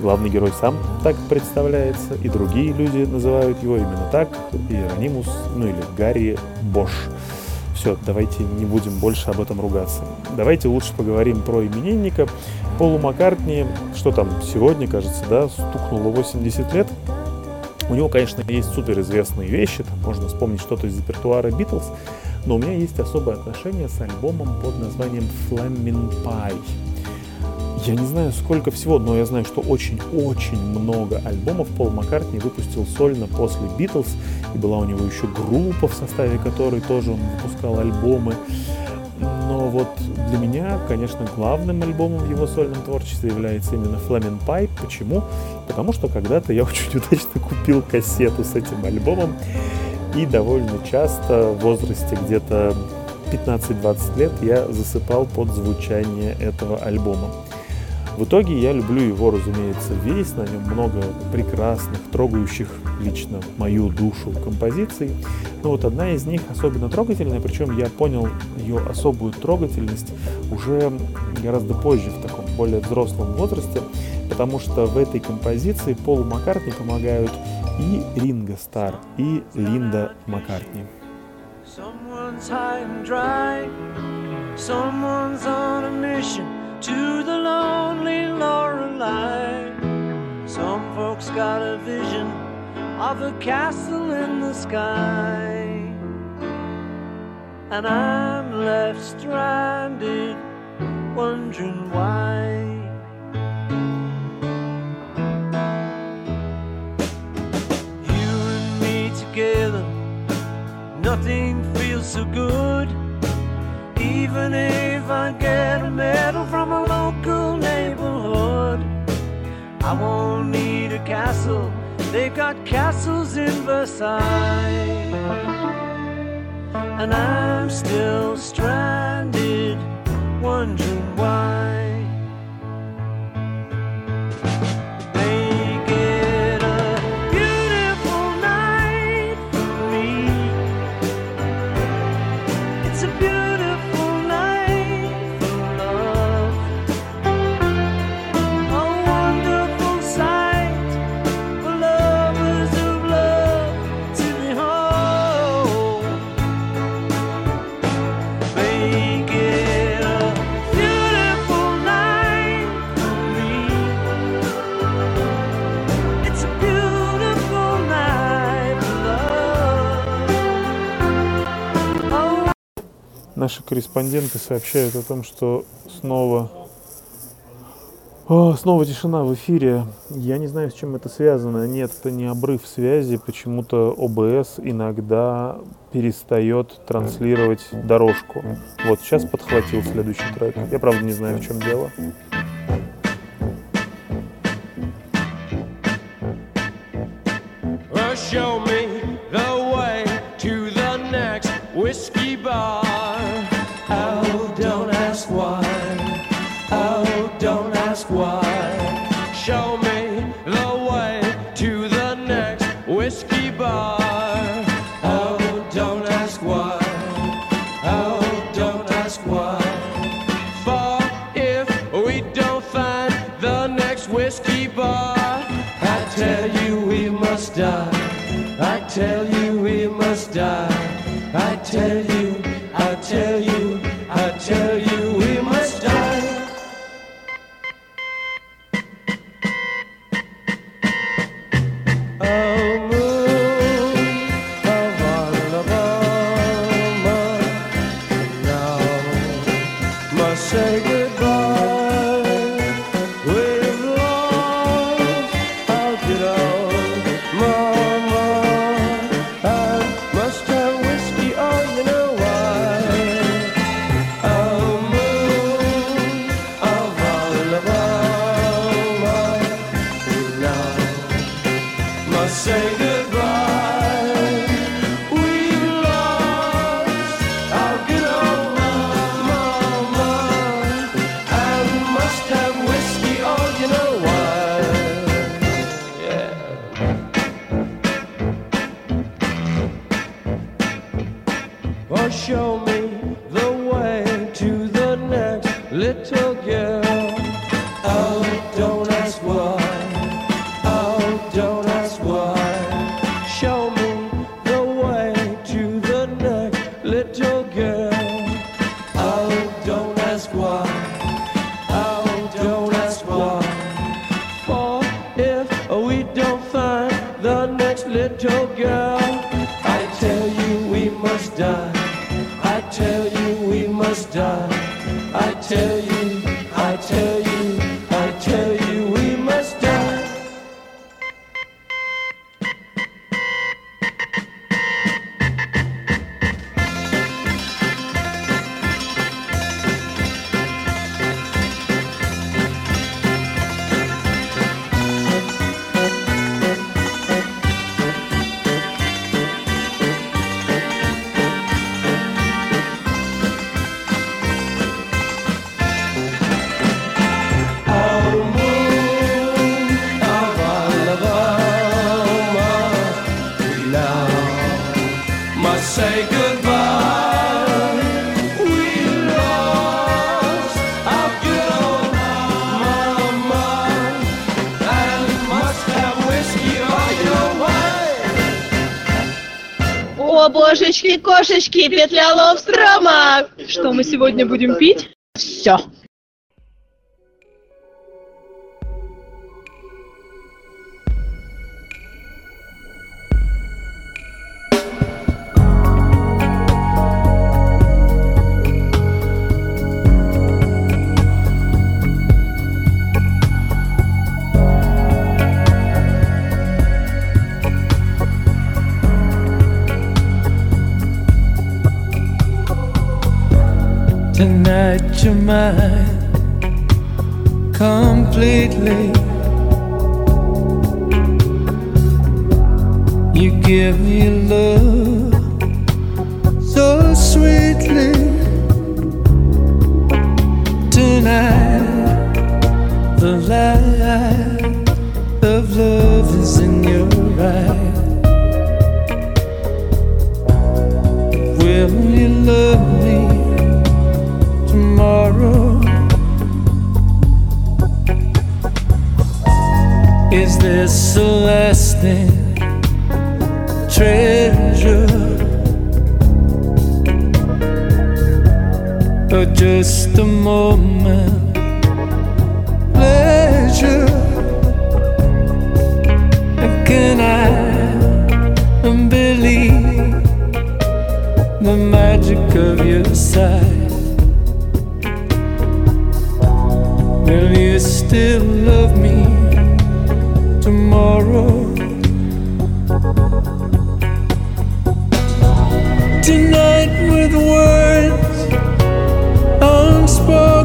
главный герой сам так представляется, и другие люди называют его именно так, Иеронимус, ну или Гарри Бош. Все, давайте не будем больше об этом ругаться. Давайте лучше поговорим про именинника. Полу Маккартни, что там сегодня, кажется, да, стукнуло 80 лет. У него, конечно, есть суперизвестные вещи, там можно вспомнить что-то из репертуара Битлз, но у меня есть особое отношение с альбомом под названием Flaming Pie. Я не знаю, сколько всего, но я знаю, что очень-очень много альбомов Пол Маккартни выпустил сольно после Битлз. И была у него еще группа, в составе которой тоже он выпускал альбомы. Но вот для меня, конечно, главным альбомом в его сольном творчестве является именно Flamin' Pipe. Почему? Потому что когда-то я очень удачно купил кассету с этим альбомом. И довольно часто в возрасте где-то 15-20 лет я засыпал под звучание этого альбома. В итоге я люблю его, разумеется, весь, на нем много прекрасных, трогающих лично мою душу композиций. Но вот одна из них особенно трогательная, причем я понял ее особую трогательность уже гораздо позже, в таком более взрослом возрасте, потому что в этой композиции Полу Маккартни помогают и Ринго Стар, и Линда Маккартни. Someone's high and dry, someone's on a mission to the lonely Lorelei. Some folks got a vision of a castle in the sky, and I'm left stranded, wondering why. You and me together nothing feels so good. Even if I get a medal from a local neighborhood, I won't need a castle. They've got castles in Versailles. And I'm still stranded, wondering why. Наши корреспонденты сообщают о том, что снова О, снова тишина в эфире. Я не знаю, с чем это связано. Нет, это не обрыв связи. Почему-то ОБС иногда перестает транслировать дорожку. Вот сейчас подхватил следующий трек. Я правда не знаю, в чем дело. Show me божечки, кошечки, петля ловстрома! Что мы сегодня будем пить? Tonight your mind completely. You give me love so sweetly. Tonight, the light of love is in your eyes. Will you love me? Is this a lasting treasure? Or just a moment pleasure? Can I believe the magic of your sight? Will you still love me tomorrow? Tonight, with words unspoken,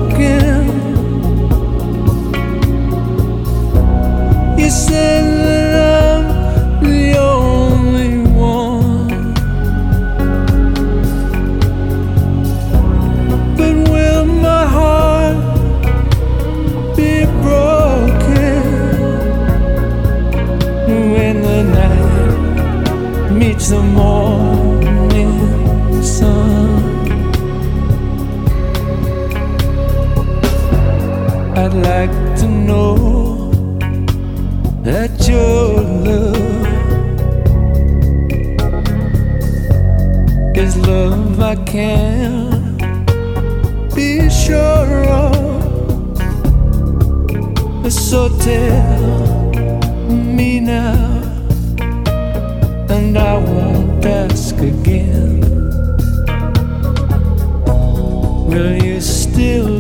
know that your love is love I can be sure of. So tell me now, and I won't ask again. Will you still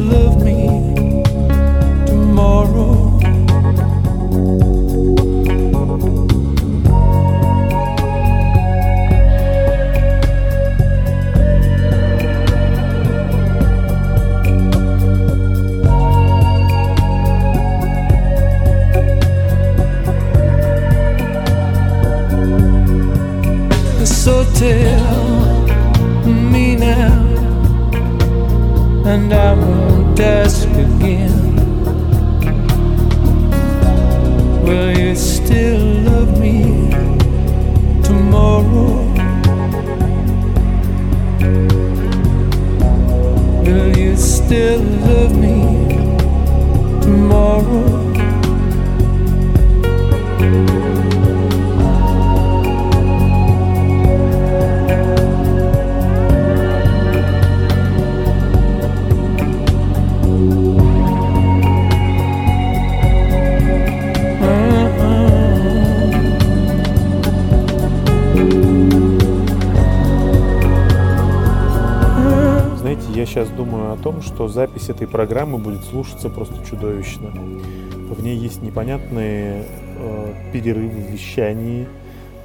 сейчас думаю о том, что запись этой программы будет слушаться просто чудовищно. В ней есть непонятные э, перерывы в вещании,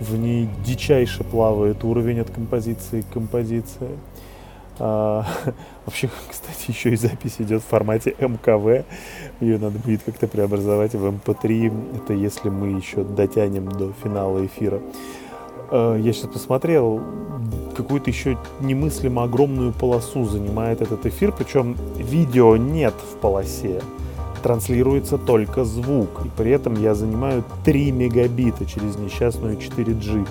в ней дичайше плавает уровень от композиции к композиции. А, вообще, кстати, еще и запись идет в формате MKV. Ее надо будет как-то преобразовать в MP3. Это если мы еще дотянем до финала эфира. А, я сейчас посмотрел, какую-то еще немыслимо огромную полосу занимает этот эфир, причем видео нет в полосе. транслируется только звук, и при этом я занимаю 3 мегабита через несчастную 4G.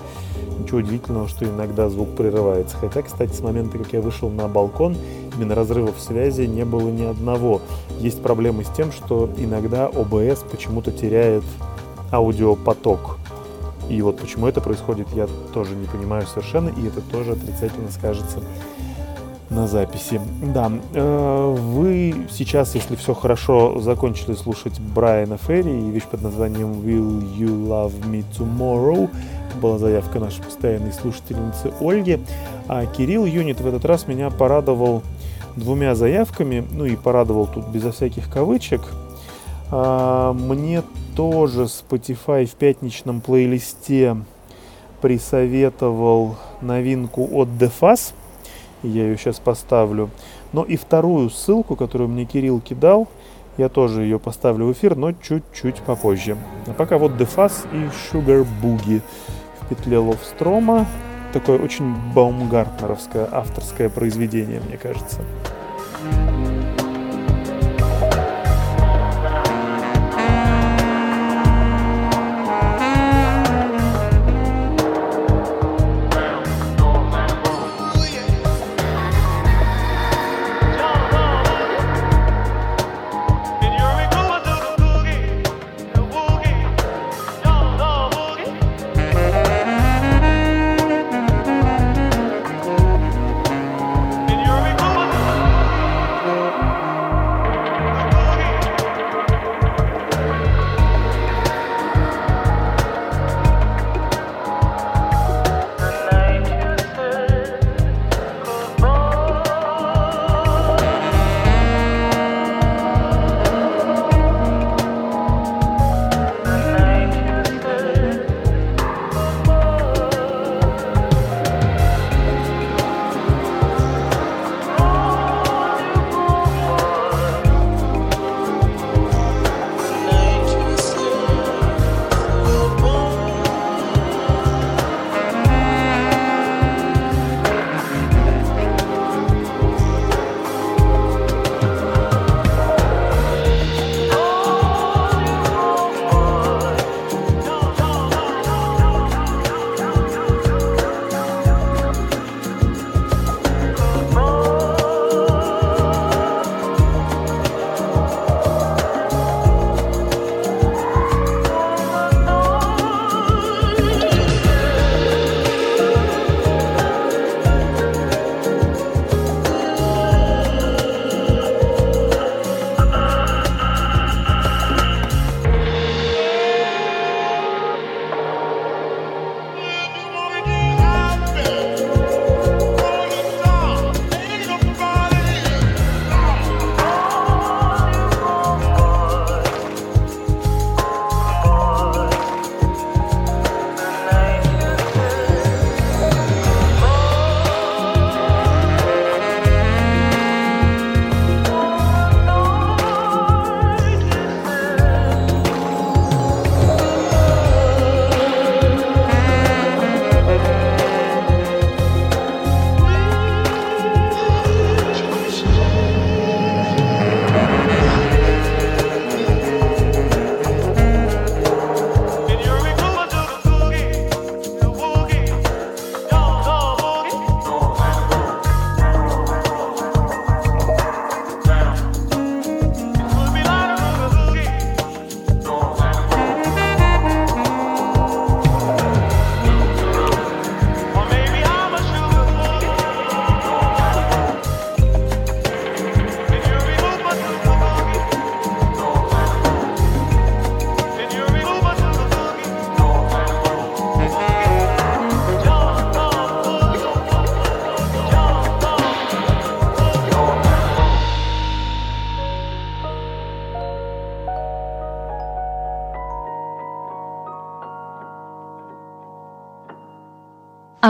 Ничего удивительного, что иногда звук прерывается. Хотя, кстати, с момента, как я вышел на балкон, именно разрывов связи не было ни одного. Есть проблемы с тем, что иногда ОБС почему-то теряет аудиопоток. И вот почему это происходит, я тоже не понимаю совершенно, и это тоже отрицательно скажется на записи. Да, э, вы сейчас, если все хорошо, закончили слушать Брайана Ферри и вещь под названием Will You Love Me Tomorrow. Была заявка нашей постоянной слушательницы Ольги. А Кирилл Юнит в этот раз меня порадовал двумя заявками, ну и порадовал тут безо всяких кавычек. А, Мне тоже Spotify в пятничном плейлисте присоветовал новинку от DeFaz. Я ее сейчас поставлю. Но и вторую ссылку, которую мне Кирилл кидал, я тоже ее поставлю в эфир, но чуть-чуть попозже. А пока вот DeFaz и Sugar Boogie в петле Ловстрома. Такое очень баумгартнеровское авторское произведение, мне кажется.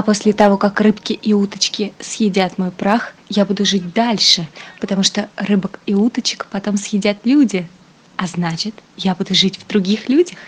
А после того, как рыбки и уточки съедят мой прах, я буду жить дальше, потому что рыбок и уточек потом съедят люди. А значит, я буду жить в других людях.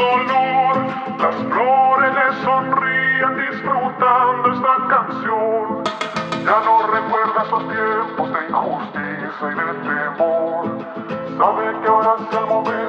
dolor, las flores le sonrían disfrutando esta canción. Ya no recuerda esos tiempos de injusticia y de temor, sabe que ahora es el momento.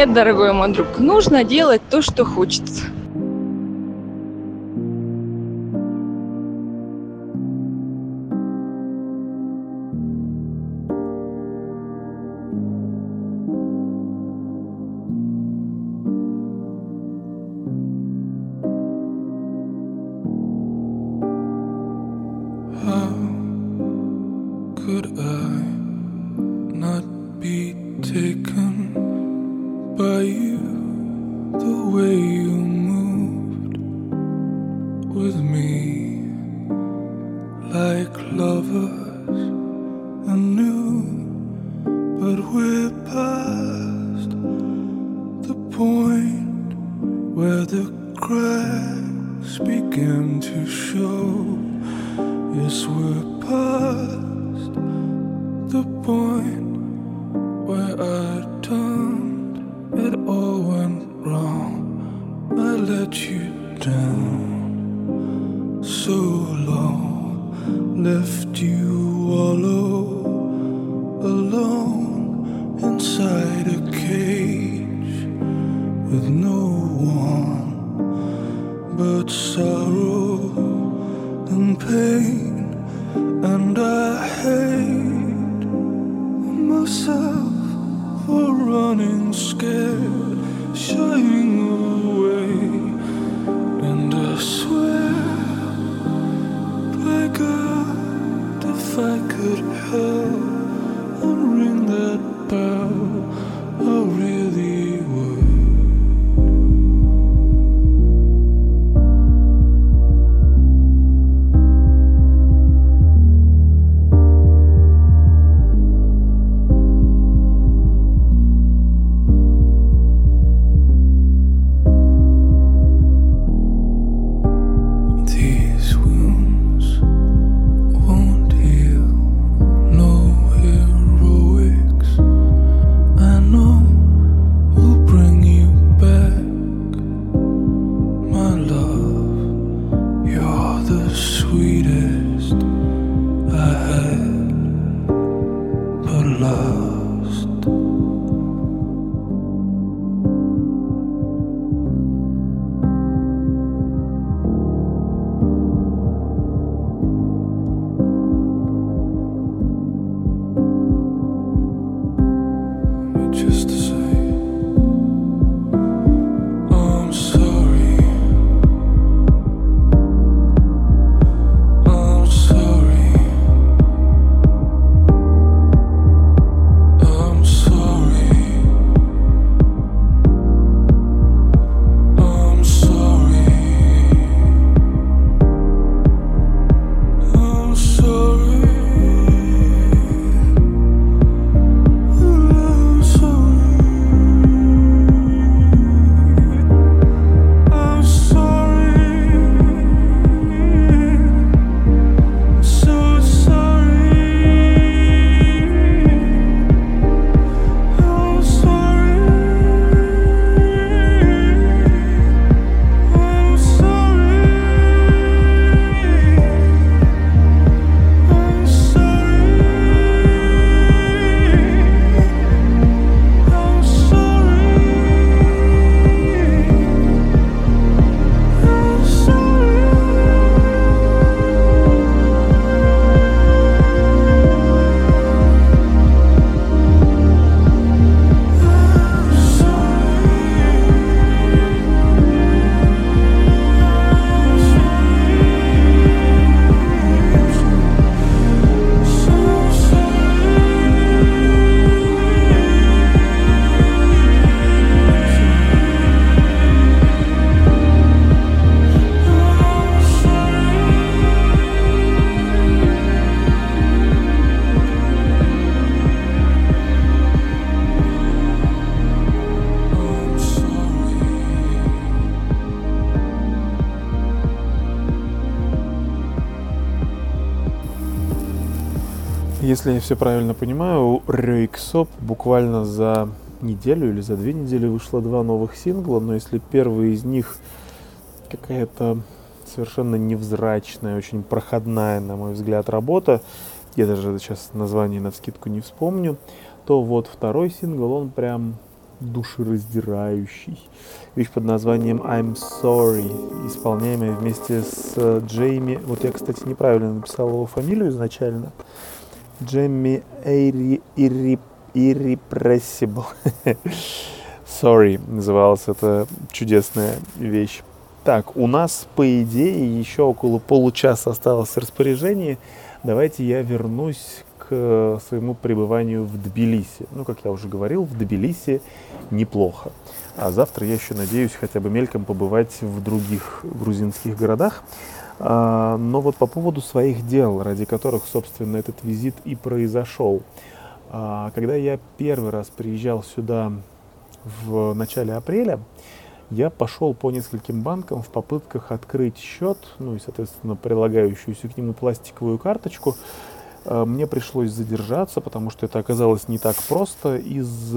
Нет, дорогой мой друг, нужно делать то, что хочется. point where the cracks begin to show. Yes, we're past the point. Если я все правильно понимаю, у Рейксоп буквально за неделю или за две недели вышло два новых сингла, но если первый из них какая-то совершенно невзрачная, очень проходная, на мой взгляд, работа, я даже сейчас название на вскидку не вспомню, то вот второй сингл, он прям душераздирающий. Вещь под названием I'm Sorry, исполняемая вместе с Джейми. Вот я, кстати, неправильно написал его фамилию изначально. Ирри, Irrepressible. Sorry, называлась эта чудесная вещь. Так, у нас, по идее, еще около получаса осталось в распоряжении. Давайте я вернусь к своему пребыванию в Тбилиси. Ну, как я уже говорил, в Тбилиси неплохо. А завтра я еще надеюсь хотя бы мельком побывать в других грузинских городах. А, но вот по поводу своих дел, ради которых, собственно, этот визит и произошел. А, когда я первый раз приезжал сюда в начале апреля, я пошел по нескольким банкам в попытках открыть счет, ну и, соответственно, прилагающуюся к нему пластиковую карточку. А, Мне пришлось задержаться, потому что это оказалось не так просто. Из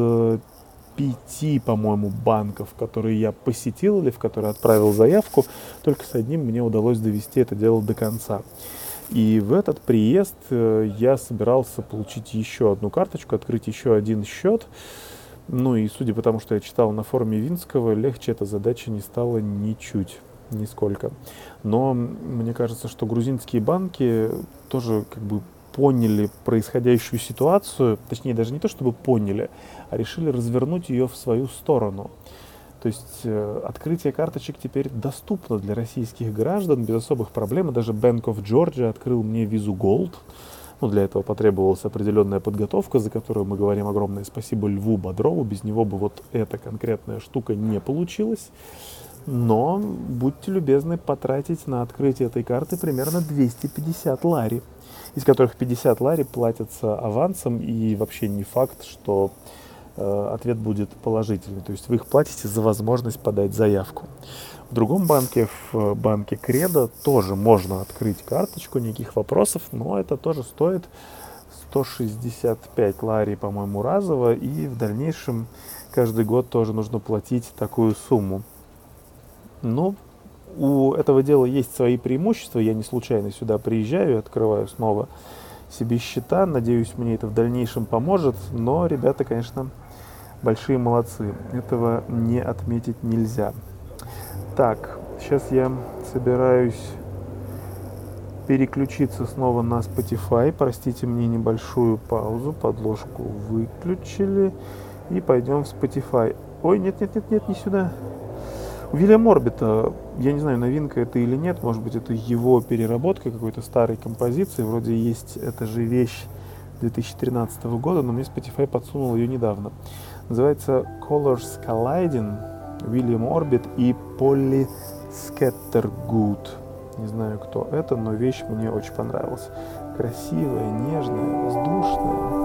пяти, по-моему, банков, которые я посетил или в которые отправил заявку, только с одним мне удалось довести это дело до конца. И в этот приезд э, я собирался получить еще одну карточку, открыть еще один счет. Ну и судя по тому, что я читал на форуме Винского, легче эта задача не стала ничуть, нисколько. Но мне кажется, что грузинские банки тоже как бы поняли происходящую ситуацию, точнее даже не то чтобы поняли, а решили развернуть ее в свою сторону. То есть э, открытие карточек теперь доступно для российских граждан без особых проблем. И даже Bank of Georgia открыл мне визу Gold. Ну, для этого потребовалась определенная подготовка, за которую мы говорим огромное спасибо Льву Бодрову. Без него бы вот эта конкретная штука не получилась. Но будьте любезны потратить на открытие этой карты примерно 250 лари, из которых 50 лари платятся авансом, и вообще не факт, что ответ будет положительный. То есть вы их платите за возможность подать заявку. В другом банке, в э, банке Кредо, тоже можно открыть карточку, никаких вопросов, но это тоже стоит 165 лари, по-моему, разово, и в дальнейшем каждый год тоже нужно платить такую сумму. Но у этого дела есть свои преимущества. Я не случайно сюда приезжаю и открываю снова себе счета. Надеюсь, мне это в дальнейшем поможет. Но ребята, конечно, большие молодцы. Этого не отметить нельзя. Так, сейчас я собираюсь переключиться снова на Spotify. Простите мне небольшую паузу. Подложку выключили. И пойдем в Spotify. Ой, нет, нет, нет, нет, не сюда. У Вильям Орбита, я не знаю, новинка это или нет, может быть, это его переработка какой-то старой композиции. Вроде есть эта же вещь 2013 года, но мне Spotify подсунул ее недавно. Называется Colors Colliding, William Orbit и Polly Scattergood. Не знаю, кто это, но вещь мне очень понравилась. Красивая, нежная, воздушная.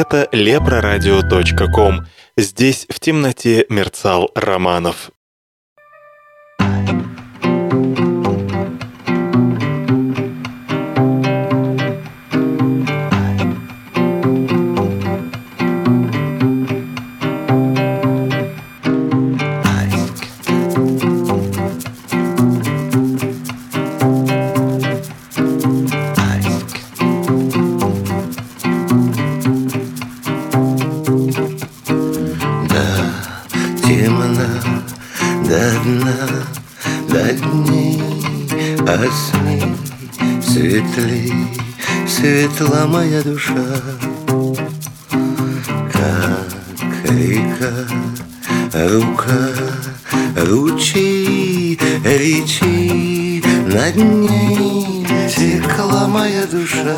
это leproradio.com. Здесь в темноте мерцал Романов. мыслей светла моя душа, как река, рука, ручей, речи, над ней текла моя душа.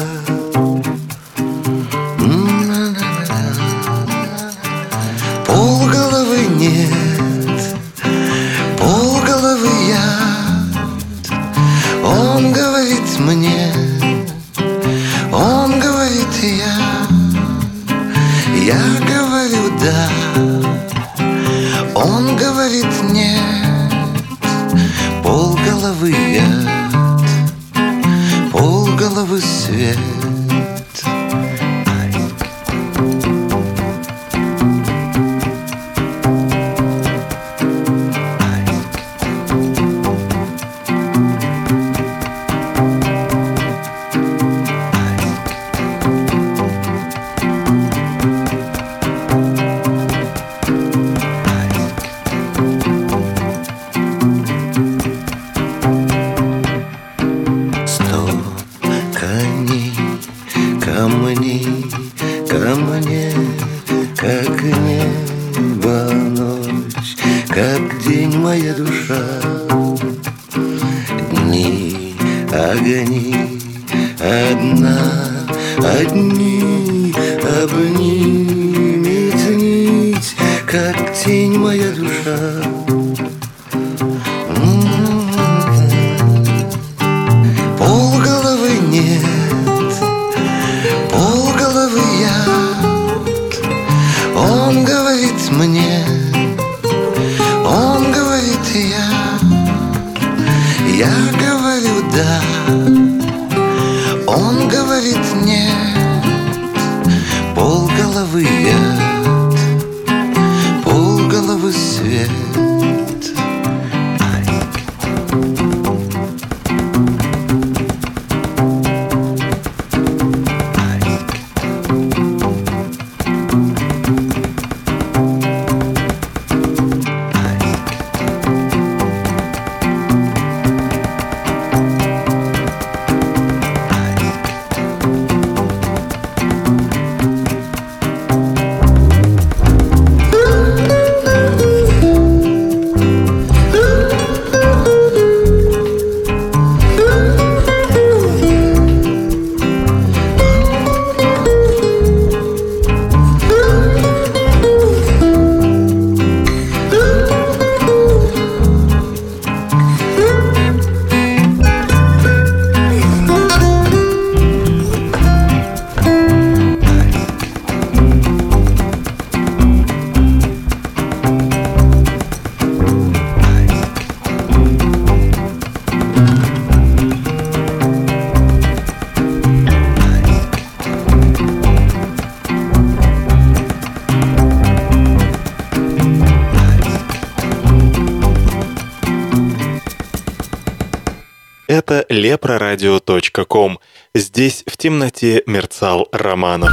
Yeah. eproradio.com. Здесь в темноте мерцал Романов.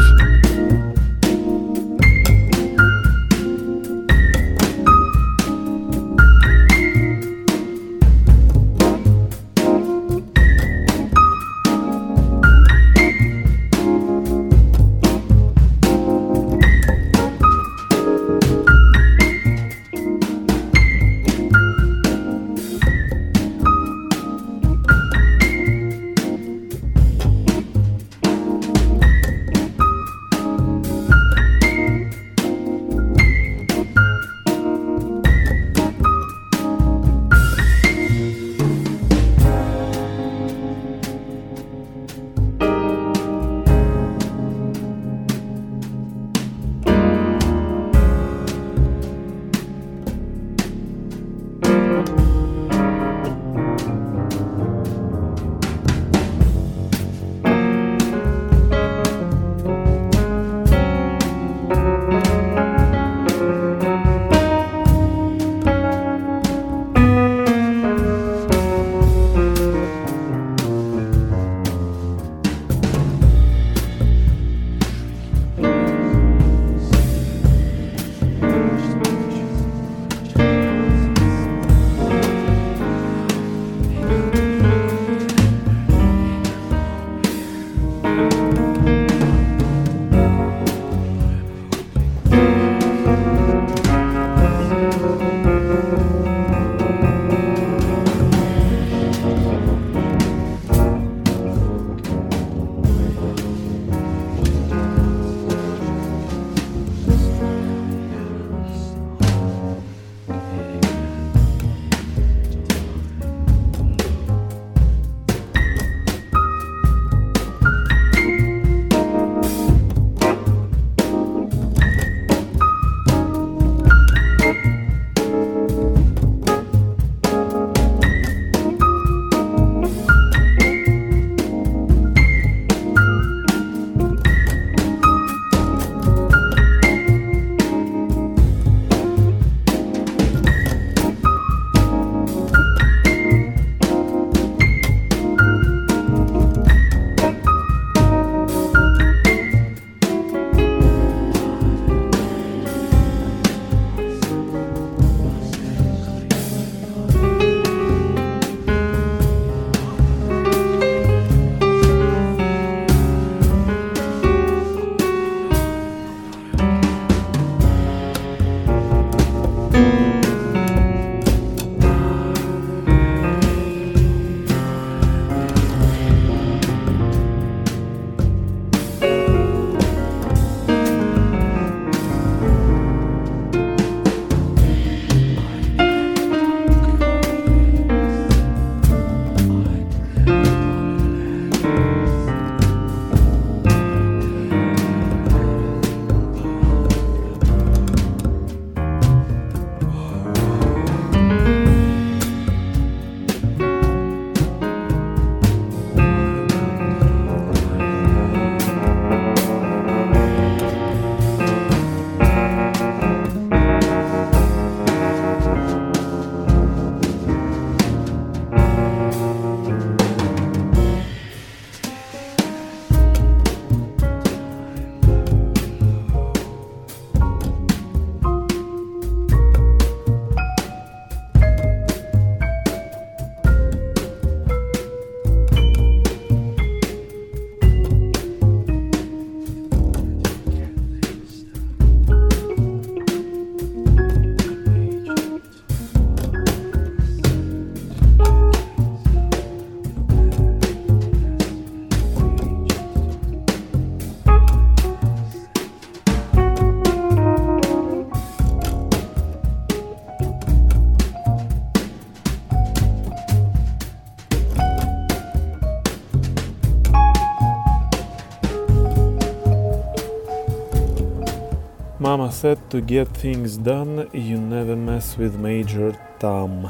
Said to get things done, you never mess with Major Tom.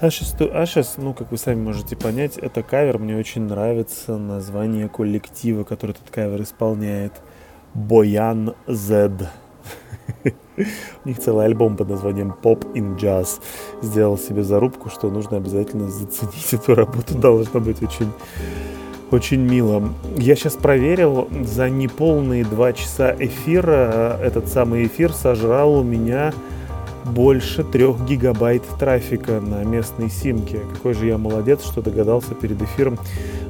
Ashes to Ashes, ну, как вы сами можете понять, это кавер. Мне очень нравится название коллектива, который этот кавер исполняет. Боян Z. У них целый альбом под названием Pop in Jazz. Сделал себе зарубку, что нужно обязательно заценить эту работу. Должно быть очень очень мило. Я сейчас проверил, за неполные два часа эфира этот самый эфир сожрал у меня больше трех гигабайт трафика на местной симке. Какой же я молодец, что догадался перед эфиром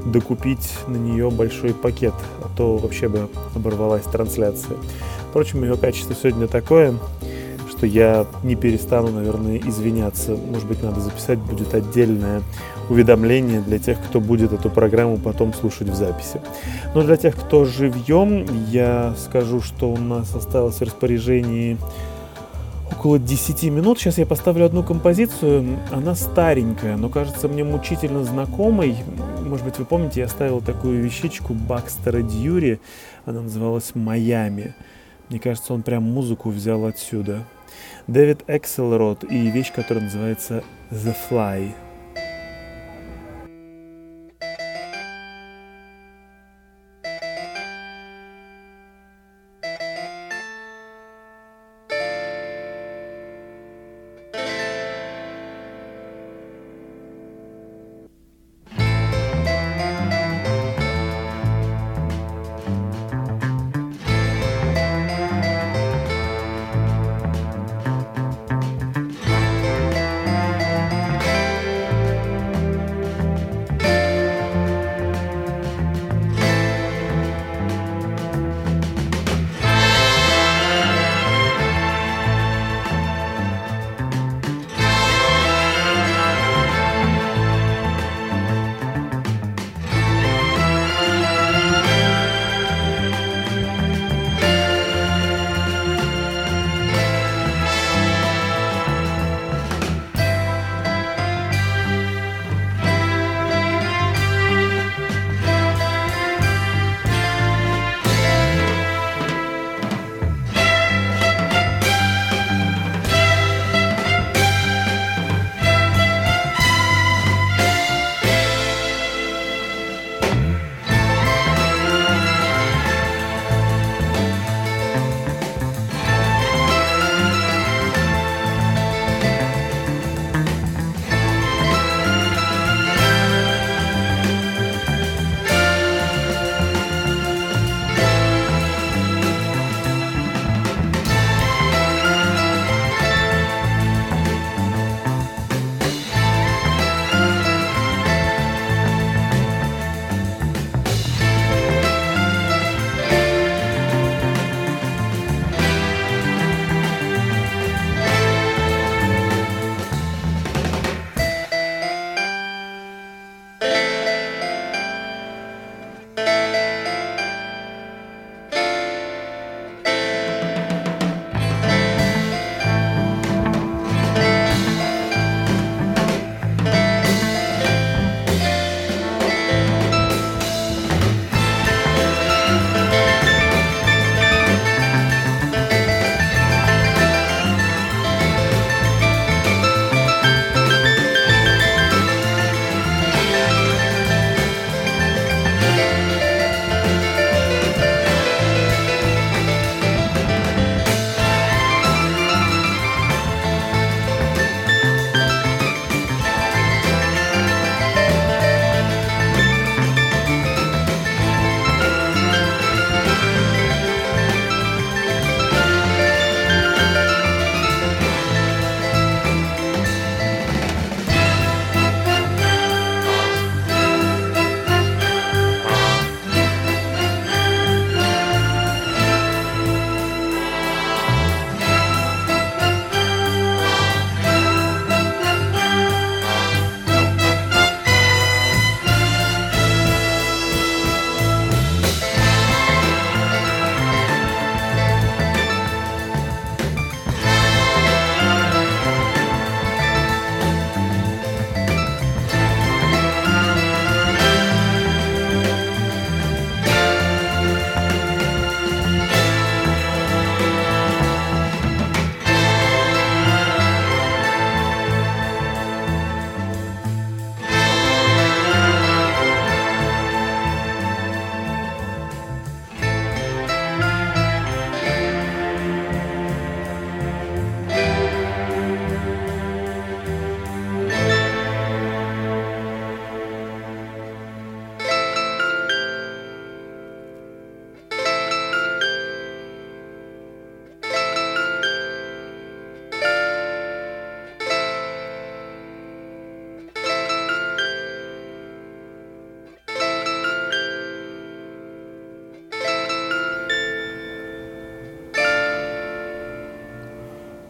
докупить на нее большой пакет, а то вообще бы оборвалась трансляция. Впрочем, ее качество сегодня такое, что я не перестану, наверное, извиняться. Может быть, надо записать будет отдельное уведомление для тех, кто будет эту программу потом слушать в записи. Но для тех, кто живьем, я скажу, что у нас осталось в распоряжении около 10 минут. Сейчас я поставлю одну композицию. Она старенькая, но кажется мне мучительно знакомой. Может быть, вы помните, я ставил такую вещичку Бакстера Дьюри. Она называлась «Майами». Мне кажется, он прям музыку взял отсюда. Дэвид Экселрод и вещь, которая называется «The Fly».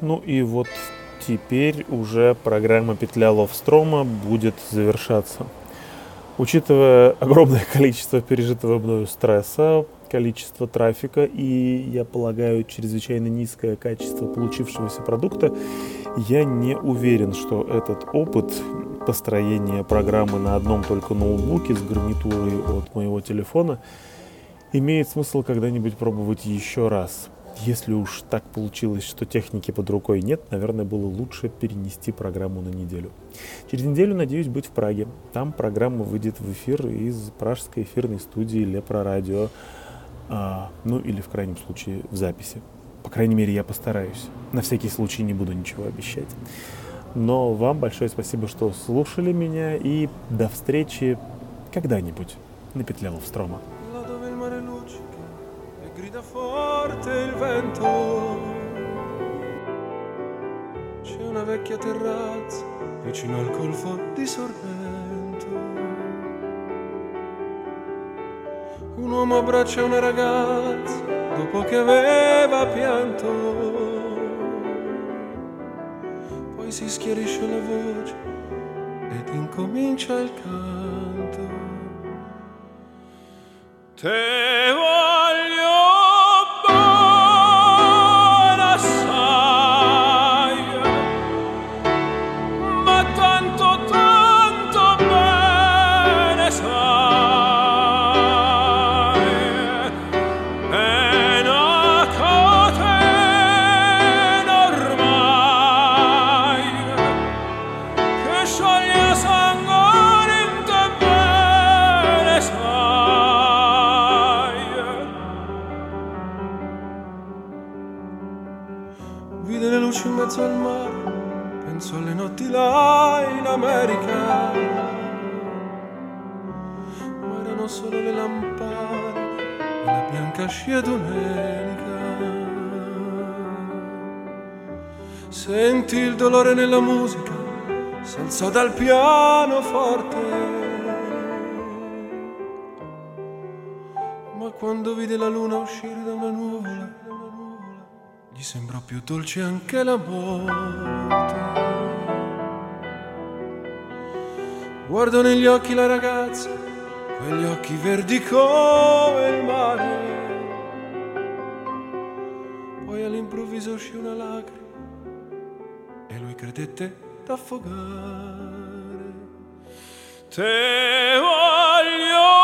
Ну и вот теперь уже программа «Петля Ловстрома» будет завершаться. Учитывая огромное количество пережитого мною стресса, количество трафика и, я полагаю, чрезвычайно низкое качество получившегося продукта, я не уверен, что этот опыт построения программы на одном только ноутбуке с гарнитурой от моего телефона имеет смысл когда-нибудь пробовать еще раз. Если уж так получилось, что техники под рукой нет, наверное, было лучше перенести программу на неделю. Через неделю надеюсь быть в Праге. Там программа выйдет в эфир из пражской эфирной студии Лепро Радио. А, ну или в крайнем случае в записи. По крайней мере, я постараюсь. На всякий случай не буду ничего обещать. Но вам большое спасибо, что слушали меня, и до встречи когда-нибудь на петле Ловстрома. Forte il vento. C'è una vecchia terrazza vicino al golfo di Sorrento. Un uomo abbraccia una ragazza dopo che aveva pianto. Poi si schiarisce la voce ed incomincia il canto. Te voglio bianca scia domenica. Senti il dolore nella musica, s'alzò dal piano forte. Ma quando vide la luna uscire da una nuvola, gli sembrò più dolce anche la morte. Guardo negli occhi la ragazza, quegli occhi verdi come il mare. All'improvviso uscì una lacrima e lui credette d'affogare. Te voglio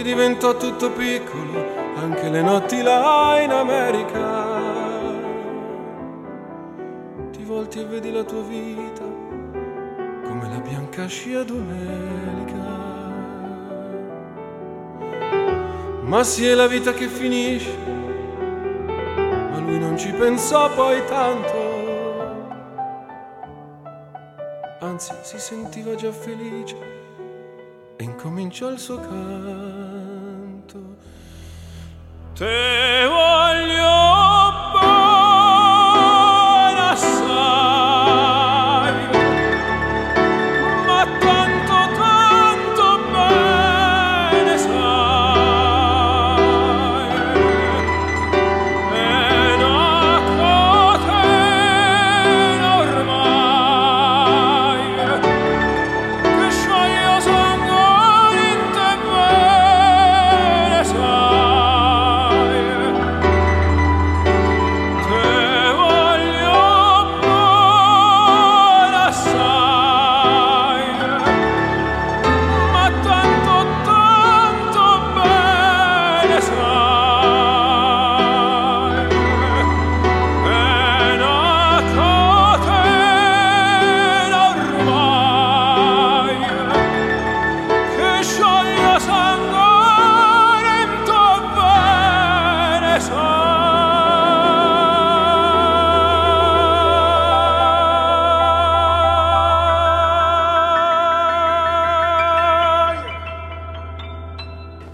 Così diventò tutto piccolo, anche le notti là in America. Ti volti e vedi la tua vita come la bianca scia domenica. Ma sì è la vita che finisce, ma lui non ci pensò poi tanto. Anzi, si sentiva già felice e incominciò il suo canto. Te voglio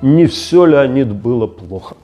не все, Леонид, было плохо.